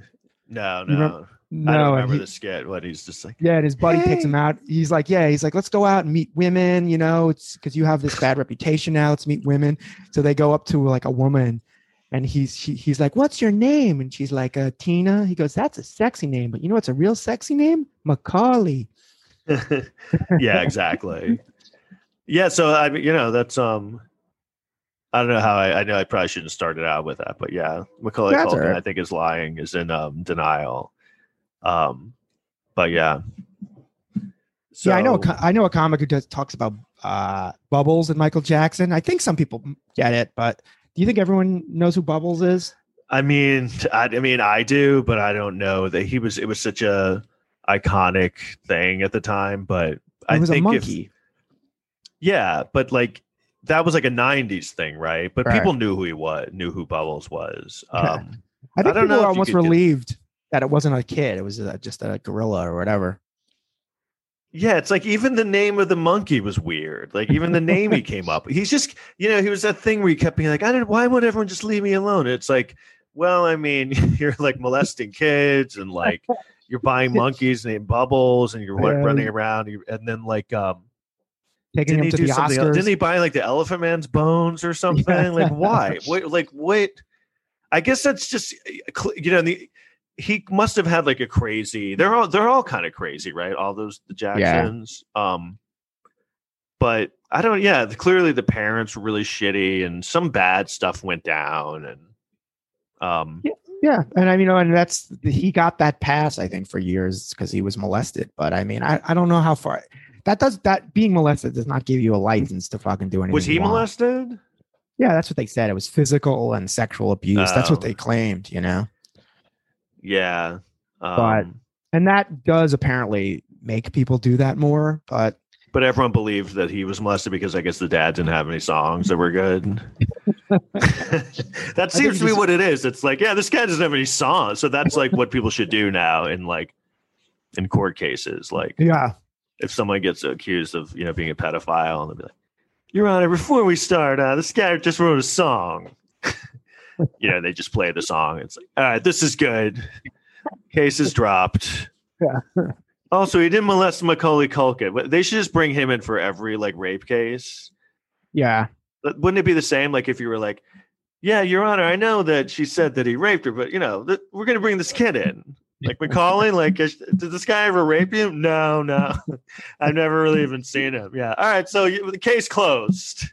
No, You remem- no. No, I don't remember he- the skit. What he's just like. Yeah, and his buddy picks him out. He's like, "Yeah, he's like, let's go out and meet women. You know, it's because you have this bad reputation now. Let's meet women." So they go up to like a woman, and he's she, he's like, "What's your name?" And she's like, uh, "Tina." He goes, "That's a sexy name, but you know what's a real sexy name? Macaulay." yeah, exactly. yeah, so I mean, you know, that's um I don't know how I, I know I probably shouldn't start it out with that, but yeah, Macaulay That's Culkin, right. I think is lying, is in um denial. Um but yeah. So yeah, I know. A, I know a comic who does talks about uh, Bubbles and Michael Jackson. I think some people get it, but do you think everyone knows who Bubbles is? I mean, I, I mean, I do, but I don't know that he was. It was such a iconic thing at the time, but I was a think if. Yeah, but like that was like a '90s thing, right? But Right. people knew who he was, knew who Bubbles was. Yeah. Um, I think I don't people know were almost relieved that it wasn't a kid; it was uh just a gorilla or whatever. yeah, it's like even the name of the monkey was weird. Like even the name he came up. He's just, you know, he was that thing where he kept being like, "I don't. Why would everyone just leave me alone?" It's like, well, I mean, you're like molesting kids and like you're buying monkeys named Bubbles and you're Yeah. running around and then like um Taking didn't him he to the something else? Didn't he buy like the Elephant Man's bones or something? Like why? What? Like what? I guess that's just you know the he must have had like a crazy. They're all they're all kind of crazy, right? All those the Jacksons. Um, but I don't. Yeah, clearly the parents were really shitty, and some bad stuff went down, and um, Yeah, and I mean, and that's he got that pass, I think, for years because he was molested. But I mean, I, I don't know how far that does that being molested does not give you a license to fucking do anything. was he molested? Yeah, that's what they said. It was physical and sexual abuse. That's what Oh. they claimed, you know. Yeah, But- um, And that does apparently make people do that more. But but everyone believed that he was molested because I guess the dad didn't have any songs that were good. that seems to be what it is. It's like, yeah, this guy doesn't have any songs, so that's like what people should do now in like in court cases. Like, yeah, if someone gets accused of you know being a pedophile, and they'll be like, "Your Honor, before we start, uh, this guy just wrote a song." you know, they just play the song. It's like, all right, this is good. Case is dropped. Yeah. Also, he didn't molest Macaulay Culkin. But they should just bring him in for every like rape case. yeah, But Wouldn't it be the same? Like if you were like, Yeah, Your Honor, I know that she said that he raped her, but you know, th- we're going to bring this kid in. Like Macaulay, like, is- did this guy ever rape you? No, no. I've never really even seen him. Yeah. All right. So you, the case closed.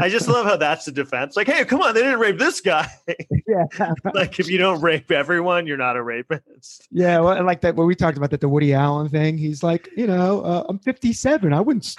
I just love how that's the defense. Like, hey, come on, they didn't rape this guy. Yeah. like, if you don't rape everyone, you're not a rapist. Yeah, well, and like that when we talked about that the Woody Allen thing, he's like, you know, uh, I'm 57. I wouldn't.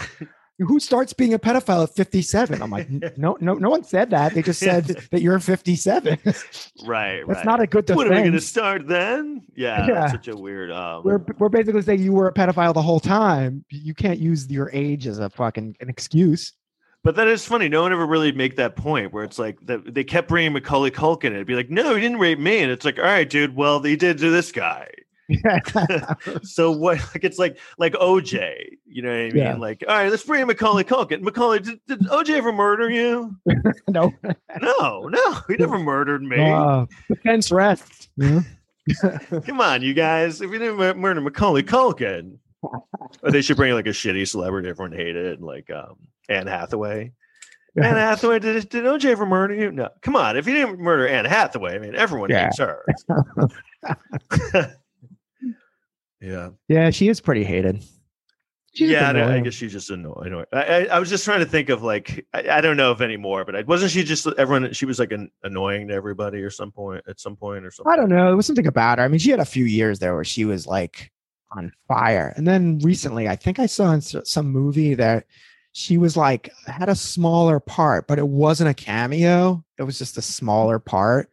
Who starts being a pedophile at 57? I'm like, no, no, no one said that. They just said that you're 57. That's Right. right. not a good defense. What are we going to start then? Yeah, Yeah. That's such a weird. Um, we're we're basically saying you were a pedophile the whole time. You can't use your age as a fucking an excuse. But that is funny. No one ever really make that point where it's like that they kept bringing Macaulay Culkin. and It'd be like, no, he didn't rape me, and it's like, all right, dude. Well, he did to this guy. so what? Like it's like like OJ. You know what I mean? Yeah. Like, all right, let's bring in Macaulay Culkin. Macaulay, did, did OJ ever murder you? no, No, no, he never murdered me. uh, defense rests. you? Come on, you guys. If you didn't murder Macaulay Culkin, or they should bring like a shitty celebrity everyone hated, like um, Anne Hathaway. Anne Hathaway, did, did OJ ever murder you? No. Come on. If you didn't murder Anne Hathaway, I mean, everyone Yeah. hates her. Yeah. Yeah, she is pretty hated. She's yeah. I, I guess she's just annoying. I, I, I was just trying to think of like, I, I don't know if anymore, but I, wasn't she just everyone, she was like an, annoying to everybody or some point, at some point or something? I don't know. There was something about her. I mean, she had a few years there where she was like on fire. And then recently, I think I saw in some movie that she was like had a smaller part, but it wasn't a cameo. It was just a smaller part.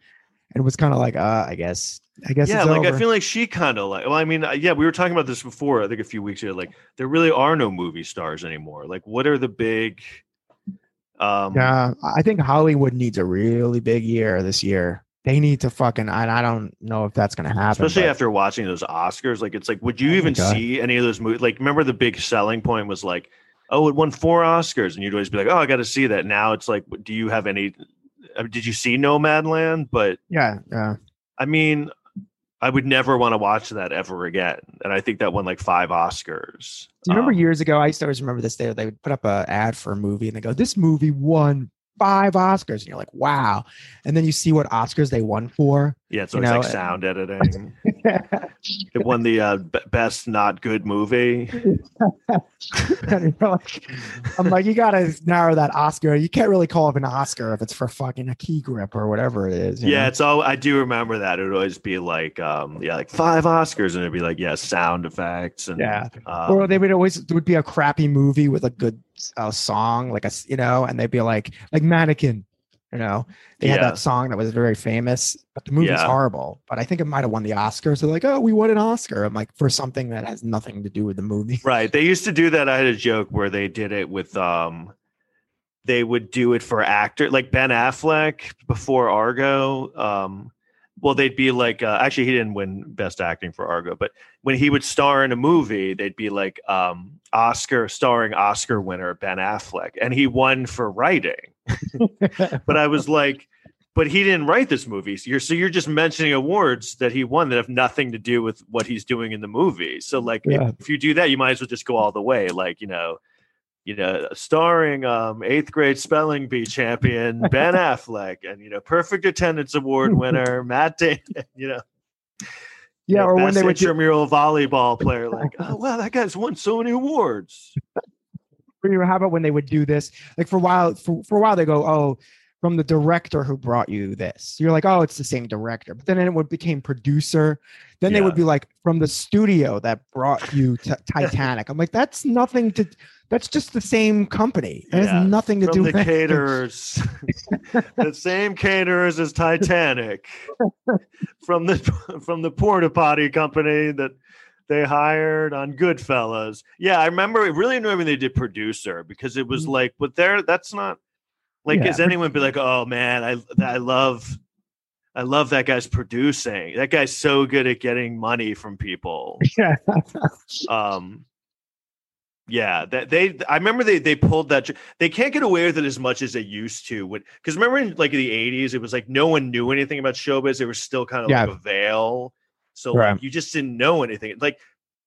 And it was kind of like, uh, I guess, I guess yeah, like I feel like she kind of like. Well, I mean, uh, yeah, we were talking about this before. I think a few weeks ago. Like, there really are no movie stars anymore. Like, what are the big? Um, yeah, I think Hollywood needs a really big year this year. They need to fucking. I, I don't know if that's going to happen. especially but- after watching those Oscars. Like, it's like, would you Oh even see any of those movies? Like, remember the big selling point was like, oh, it won four Oscars, and you'd always be like, oh, I got to see that. Now it's like, do you have any? I mean, did you see Nomadland? But yeah, yeah. I mean, I would never want to watch that ever again. And I think that won like five Oscars. Do you remember Um, years ago? I used to always remember this day. They would put up an ad for a movie, and they go, "This movie won five Oscars," and you're like, "Wow!" And then you see what Oscars they won for. Yeah, so it's you always know, like sound editing. it won the uh, b- best not good movie. Like, I'm like, you gotta narrow that Oscar. You can't really call it an Oscar if it's for fucking a key grip or whatever it is. you Yeah, know? it's all I do remember that. It would always be like, um, yeah, like five Oscars, and it'd be like, yeah, sound effects and Yeah. um, or they would always it would be a crappy movie with a good uh, song, like a you know, and they'd be like like Mannequin, you know, they had that song that was very famous, but the movie's Yeah. horrible. But I think it might have won the Oscar. So they're like, oh, we won an Oscar. I'm like for something that has nothing to do with the movie. right. They used to do that. I had a joke where they did it with um, they would do it for actor like Ben Affleck before Argo. Um, well, they'd be like, uh, actually, he didn't win Best Acting for Argo, but when he would star in a movie, they'd be like, um, Oscar starring Oscar winner Ben Affleck, and he won for writing. But I was like, but he didn't write this movie. So you're so you're just mentioning awards that he won that have nothing to do with what he's doing in the movie. So like, if- Yeah. if, you do that, you might as well just go all the way. Like you know, you know, starring um, eighth grade spelling bee champion Ben Affleck, and you know, perfect attendance award winner Matt Damon. You know, yeah, or when they do, intramural volleyball player. Like, oh wow, that guy's won so many awards. Or how about when they would do this? Like for a while, for, for a while they go, oh, from the director who brought you this. You're like, oh, it's the same director. But then it would became producer. Then they would be like from the studio that brought you to Titanic. I'm like, that's nothing to. That's just the same company. It Yeah, has nothing to do from the with anything. caterers, the same caterers as Titanic, from the from the porta potty company that they hired on Goodfellas. Yeah, I remember it really annoyed when they did producer because it was like, but there, that's not like. Yeah. Is anyone be like, oh man, I I love. I love that guy's producing. That guy's so good at getting money from people. Yeah. um yeah that they i remember they they pulled that they can't get away with it as much as they used to because remember in like the 80s it was like no one knew anything about showbiz there was still kind of Yeah. like a veil so Right. like you just didn't know anything like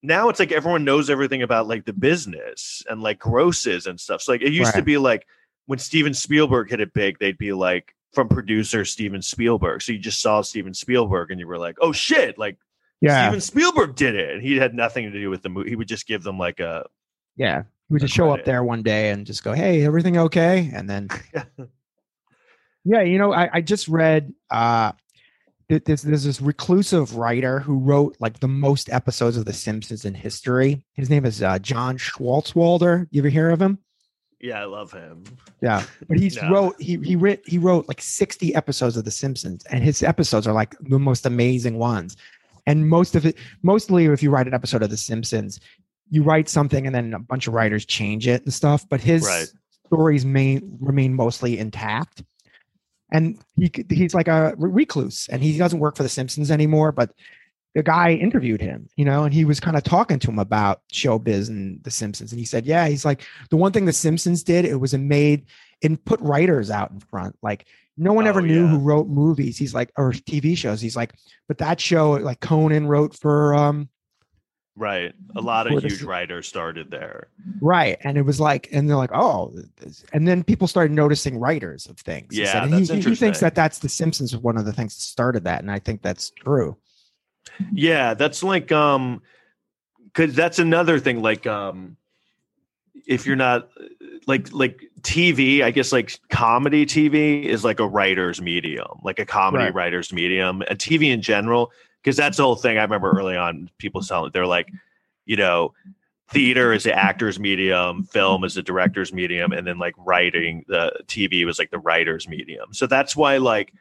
now it's like everyone knows everything about like the business and like grosses and stuff so like it used to be like when steven spielberg hit it big they'd be like from producer Steven Spielberg. So you just saw Steven Spielberg and you were like, "Oh shit!" Like Yeah, Steven Spielberg did it. And he had nothing to do with the movie. He would just give them like a yeah. He would just show up there one day and just go, "Hey, everything okay?" And then Yeah, you know, I, I just read uh there's, there's this reclusive writer who wrote like the most episodes of The Simpsons in history. His name is uh, John Swartzwelder. You ever hear of him? yeah, I love him. Yeah, but he's No. wrote he he writ he wrote like 60 episodes of The Simpsons, and his episodes are like the most amazing ones. And most of it, mostly if you write an episode of The Simpsons, you write something and then a bunch of writers change it and stuff. But his Right. stories main remain mostly intact. And he he's like a recluse, and he doesn't work for The Simpsons anymore. But the guy interviewed him, you know, and he was kind of talking to him about showbiz and The Simpsons, and he said, "Yeah, he's like the one thing The Simpsons did. It was it made and put writers out in front. Like no one Oh, ever knew yeah. who wrote movies. He's like or TV shows. He's like, but that show, like Conan wrote for um Right. A lot of huge writers started there. right, and it was like, and they're like, oh, and then people started noticing writers of things. Yeah, said, and that's he, he thinks that that's The Simpsons one of the things that started that, and I think that's true. Yeah, that's like um cuz that's another thing like um if you're not like like TV, I guess like comedy TV is like a writer's medium, like a comedy Right. writer's medium, and TV in general because that's the whole thing I remember early on people selling they're like, you know, theater is the actor's medium, film is the director's medium, and then like writing the TV was like the writer's medium. So that's why like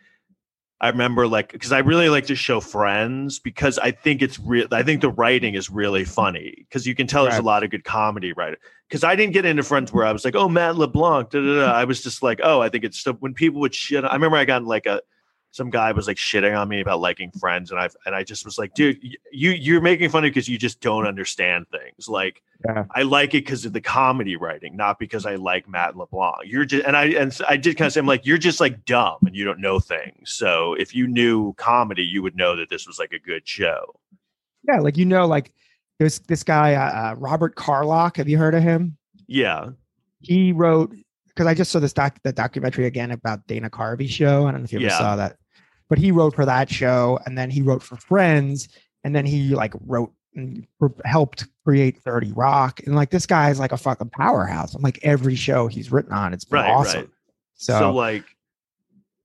I remember like because I really like to show Friends because I think it's real. I think the writing is really funny because you can tell there's a lot of good comedy writing. Because I didn't get into Friends where I was like, oh Matt LeBlanc, da, da, da. I was just like, oh, I think it's so when people would shit. I remember I got like a some guy was like shitting on me about liking Friends, and I and I just was like, dude, you you're making fun of because you just don't understand things. Like Yeah. I like it because of the comedy writing, not because I like Matt LeBlanc. You're just and I and I did kind of say, I'm like, you're just like dumb and you don't know things. So if you knew comedy, you would know that this was like a good show. Yeah, like you know, like there's this guy uh, uh, Robert Carlock. Have you heard of him? Yeah, He wrote because I just saw this doc the documentary again about Dana Carvey show. I don't know if you ever Yeah. saw that, but he wrote for that show, and then he wrote for Friends, and then he like wrote and helped create 30 Rock, and like this guy is like a fucking powerhouse. I'm like every show he's written on, it's been right, awesome. right. So, So, like,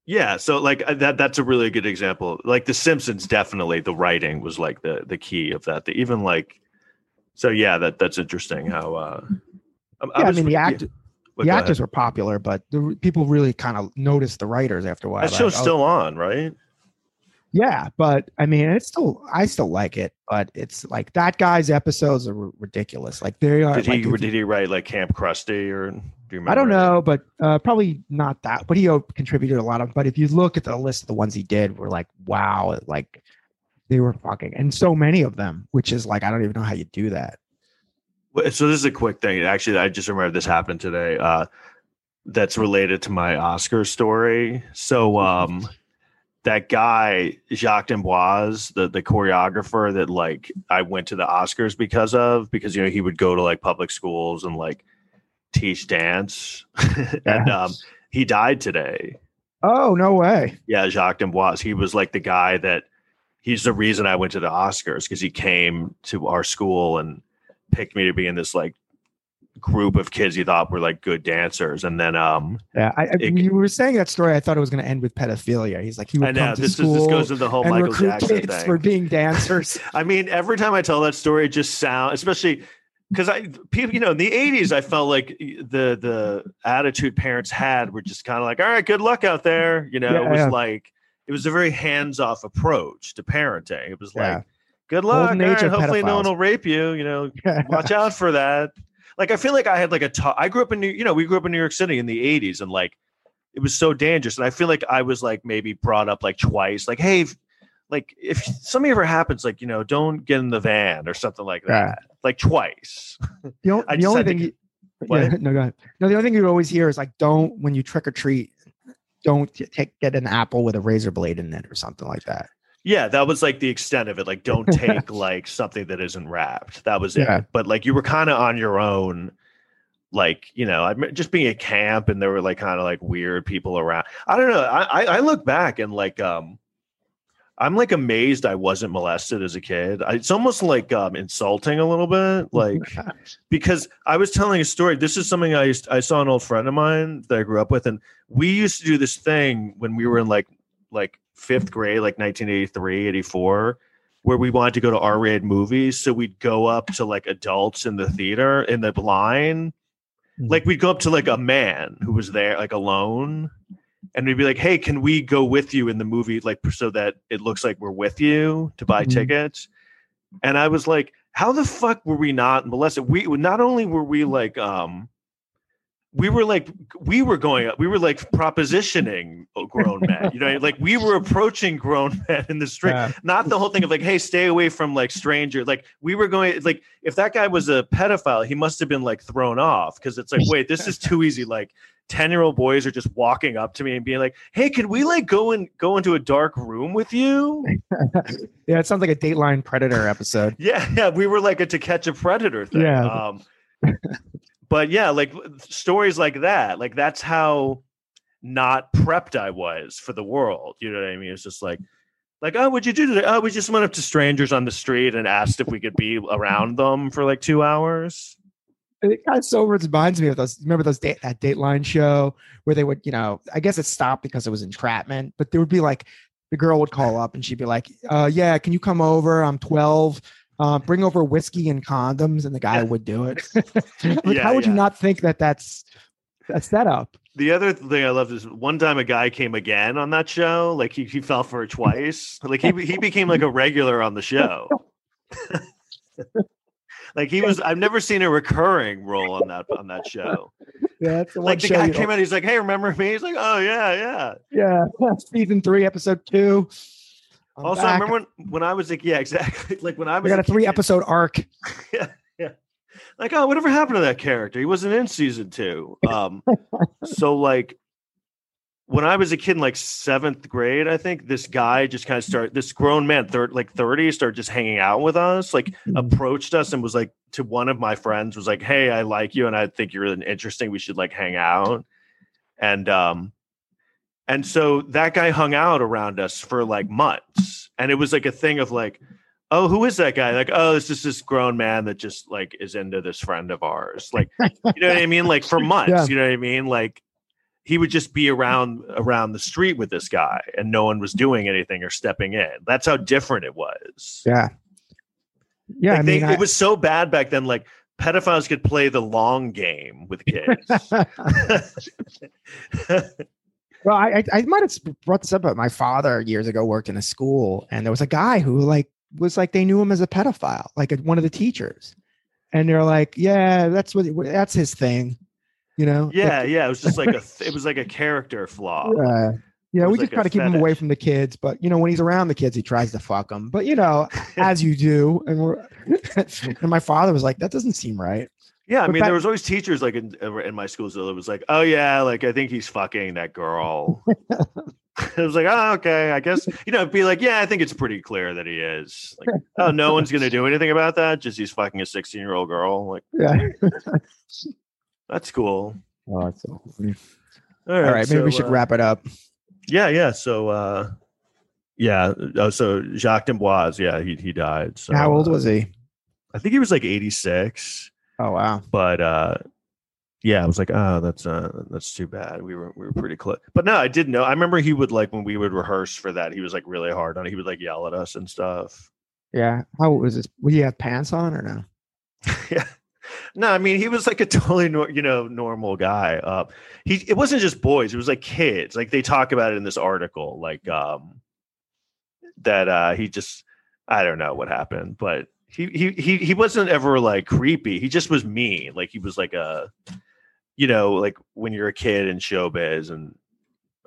yeah, so like uh, that that's a really good example. Like The Simpsons, definitely the writing was like the the key of that. The, even like, so yeah, that that's interesting how. uh I'm- yeah, I was- mean the yeah, act but the actors ahead. were popular, but the people really kind of noticed the writers after a while. That like, show's oh, still on, right? Yeah, but I mean, it's still I still like it, but it's like that guy's episodes are r- ridiculous. Like they are. Did he if you- did he write like Camp Krusty or do you remember? I don't any? know, but uh, probably not that. But he contributed a lot of. But if you look at the list of the ones he did, we're like, wow, like they were fucking, and so many of them, which is like I don't even know how you do that. Well, So this is a quick thing. Actually, I just remember this happened today. Uh, that's related to my Oscar story. So um, that guy Jacques D'Amboise, the the choreographer that like I went to the Oscars because of, because you know he would go to like public schools and like teach dance, and um, he died today. Oh no way! Yeah, Jacques D'Amboise. He was like the guy that he's the reason I went to the Oscars because he came to our school and picked me to be in this like group of kids he thought were like good dancers. And then um Yeah, I, It- you were saying that story, I thought it was going to end with pedophilia. He's like he would I come to this is, school this goes to the whole and Michael recruit Jackson kids thing. for being dancers. I mean, every time I tell that story, it just sounds, especially because I people, you know, in the '80s, I felt like the the attitude parents had were just kind of like, "All right, good luck out there." You know, Yeah, it was yeah. like it was a very hands off approach to parenting. It was like, "Good luck, all right, hopefully no one will rape you." You know, watch out for that. Like I feel like I had like a t- I grew up in New, you know, we grew up in New York City in the '80s, and like it was so dangerous. And I feel like I was like maybe brought up like twice, like, hey, if, like if something ever happens, like you know, don't get in the van or something like Yeah. that, like twice. The, o- the only to thing, you, yeah, no, go ahead. No, the only thing you always hear is like, don't when you trick or treat, don't take get an apple with a razor blade in it or something like that. Yeah, that was like the extent of it. Like, don't take like something that isn't wrapped. That was Yeah. it. But like, you were kind of on your own. like you know, I just being at camp and there were like kind of like weird people around. I don't know. I, I I look back and like um I'm like amazed I wasn't molested as a kid. I, it's almost like um, insulting a little bit, like because I was telling a story. This is something I used, I saw an old friend of mine that I grew up with, and we used to do this thing when we were in like like fifth grade, like 1983, 84, where we wanted to go to R-rated movies. So we'd go up to like adults in the theater in the line, like we'd go up to like a man who was there, like alone and we'd be like, "Hey, can we go with you in the movie, like so that it looks like we're with you to buy Mhm. tickets?" And I was like, "How the fuck were we not molested? We not only were we like, um, we were like, we were going, we were like propositioning grown men, you know, like we were approaching grown men in the street, Yeah. not the whole thing of like, hey, stay away from like stranger. Like we were going, like if that guy was a pedophile, he must have been like thrown off because it's like, wait, this is too easy. Like 10 year old boys are just walking up to me and being like, Hey, can we like go and go into a dark room with you? Yeah, it sounds like a Dateline Predator episode. Yeah. Yeah. We were like a to catch a predator thing. Yeah. Um, but yeah, like stories like that, like that's how not prepped I was for the world. You know what I mean? It's just like, like, oh, what'd you do today? Oh, we just went up to strangers on the street and asked if we could be around them for like two hours. It kind of so reminds me of those. Remember those date that Dateline show where they would, you know, I guess it stopped because it was entrapment, but there would be like the girl would call up and she'd be like, uh, "Yeah, can you come over? I'm 12. Uh, bring over whiskey and condoms," and the guy Yeah. would do it. like, Yeah, how would you not think that that's a setup? The other thing I loved is one time a guy came again on that show. Like he, he fell for it twice. Like he he became like a regular on the show. like he was I've never seen a recurring role on that on that show. Yeah, that's the one Like the guy came don't- out, he's like, Hey, remember me? He's like, Oh yeah, yeah. Yeah, season three, episode two. I'm also, I remember when, when I was like, yeah, exactly. Like when I was we got a kid, three episode arc. yeah, yeah. like, oh, whatever happened to that character? He wasn't in season two. Um, so like when I was a kid in like seventh grade, I think this guy just kind of started this grown man, third like 30, started just hanging out with us, like Mhm. approached us and was like to one of my friends, was like, Hey, I like you and I think you're interesting. We should like hang out. And um and so that guy hung out around us for like months. And it was like a thing of like, oh, who is that guy? Like, oh, it's just this grown man that just like is into this friend of ours. Like, you know what I mean? Like for months, Yeah. you know what I mean? Like he would just be around around the street with this guy and no one was doing anything or stepping in. That's how different it was. Yeah, yeah. Like, I they- mean, I- it was so bad back then. Like pedophiles could play the long game with kids. Well, I, I might have brought this up, but my father years ago worked in a school, and there was a guy who like was like they knew him as a pedophile, like one of the teachers, and they're like, yeah, that's what that's his thing, you know? yeah, Like, yeah. It was just like a it was like a character flaw. yeah, yeah. We just like a try to keep him away from the kids, but you know, when he's around the kids, he tries to fuck them. But you know, as you do, and we're and my father was like, that doesn't seem right. Yeah, I But mean, back- there was always teachers like in in my schools that was like, "Oh yeah, like I think he's fucking that girl." it was like, "Oh okay, I guess you know." Be like, "Yeah, I think it's pretty clear that he is." Like, "Oh, no one's gonna do anything about that. Just he's fucking a sixteen year old girl." Like, Yeah. that's cool. Oh, that's so funny. All All right, maybe we should uh, wrap it up. Yeah, yeah. So, uh yeah. Oh, so Jacques D'Amboise, yeah, he he died. So, How old uh, was he? I think he was like eighty six. Oh wow. but uh yeah i was like oh that's uh that's too bad we were we were pretty close but no i did know i remember he would like when we would rehearse for that he was like really hard on it he would like yell at us and stuff Yeah. How was this? Would he have pants on or no? yeah no i mean he was like a totally nor- you know normal guy uh he it wasn't just boys it was like kids like they talk about it in this article like um that uh he just i don't know what happened but he he he he wasn't ever like creepy he just was mean like he was like a you know like when you're a kid in showbiz and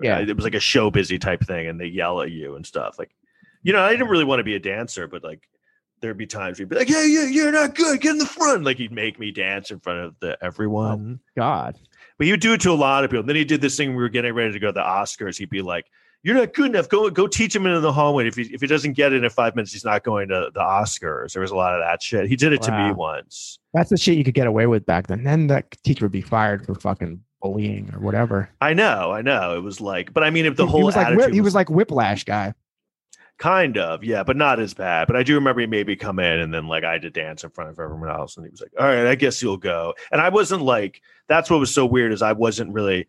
Yeah. uh, it was like a show busy type thing and they yell at you and stuff like you know i didn't really want to be a dancer but like there'd be times he'd be like, "Yeah, yeah, you're not good. Get in the front." Like he'd make me dance in front of the everyone. God. But he would do it to a lot of people. Then he did this thing. We were getting ready to go to the Oscars. He'd be like, you're not good enough. Go go teach him in the hallway. If he if he doesn't get it in five minutes, he's not going to the Oscars. There was a lot of that shit. He did it to me once. That's the shit you could get away with back then. Then that teacher would be fired for fucking bullying or whatever. I know, I know. It was like, but I mean, if the He- whole he was like he was like Whiplash guy. kind of, yeah, but not as bad. But I do remember he maybe come in and then like I had to dance in front of everyone else, and he was like, "All right, I guess you'll go." And I wasn't like, that's what was so weird is I wasn't really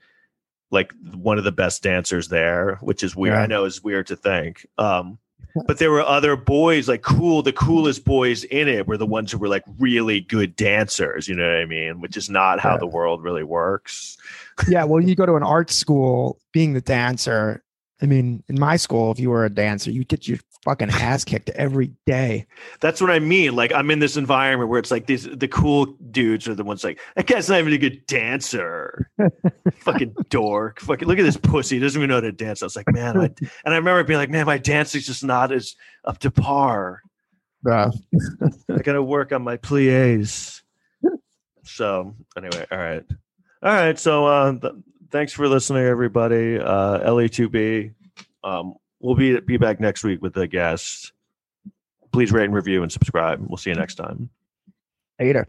like one of the best dancers there, which is weird. Yeah. I know it's weird to think. Um, but there were other boys like cool. The coolest boys in it were the ones who were like really good dancers. You know what I mean? Which is not how Yeah. the world really works. yeah, well, you go to an art school, being the dancer. I mean, in my school, if you were a dancer, you get your fucking ass kicked every day. That's what I mean. Like I'm in this environment where it's like these the cool dudes are the ones like that guy's not even a good dancer. Fucking dork. Fucking look at this pussy. He doesn't even know how to dance. I was like, man, I, and I remember being like, man, my dancing's just not as up to par. Bruh. I gotta work on my plies. So anyway, all right. All right. So uh th- thanks for listening, everybody. Uh LE2B. Um we'll be be back next week with the guests. Please rate and review and subscribe. We'll see you next time. Later.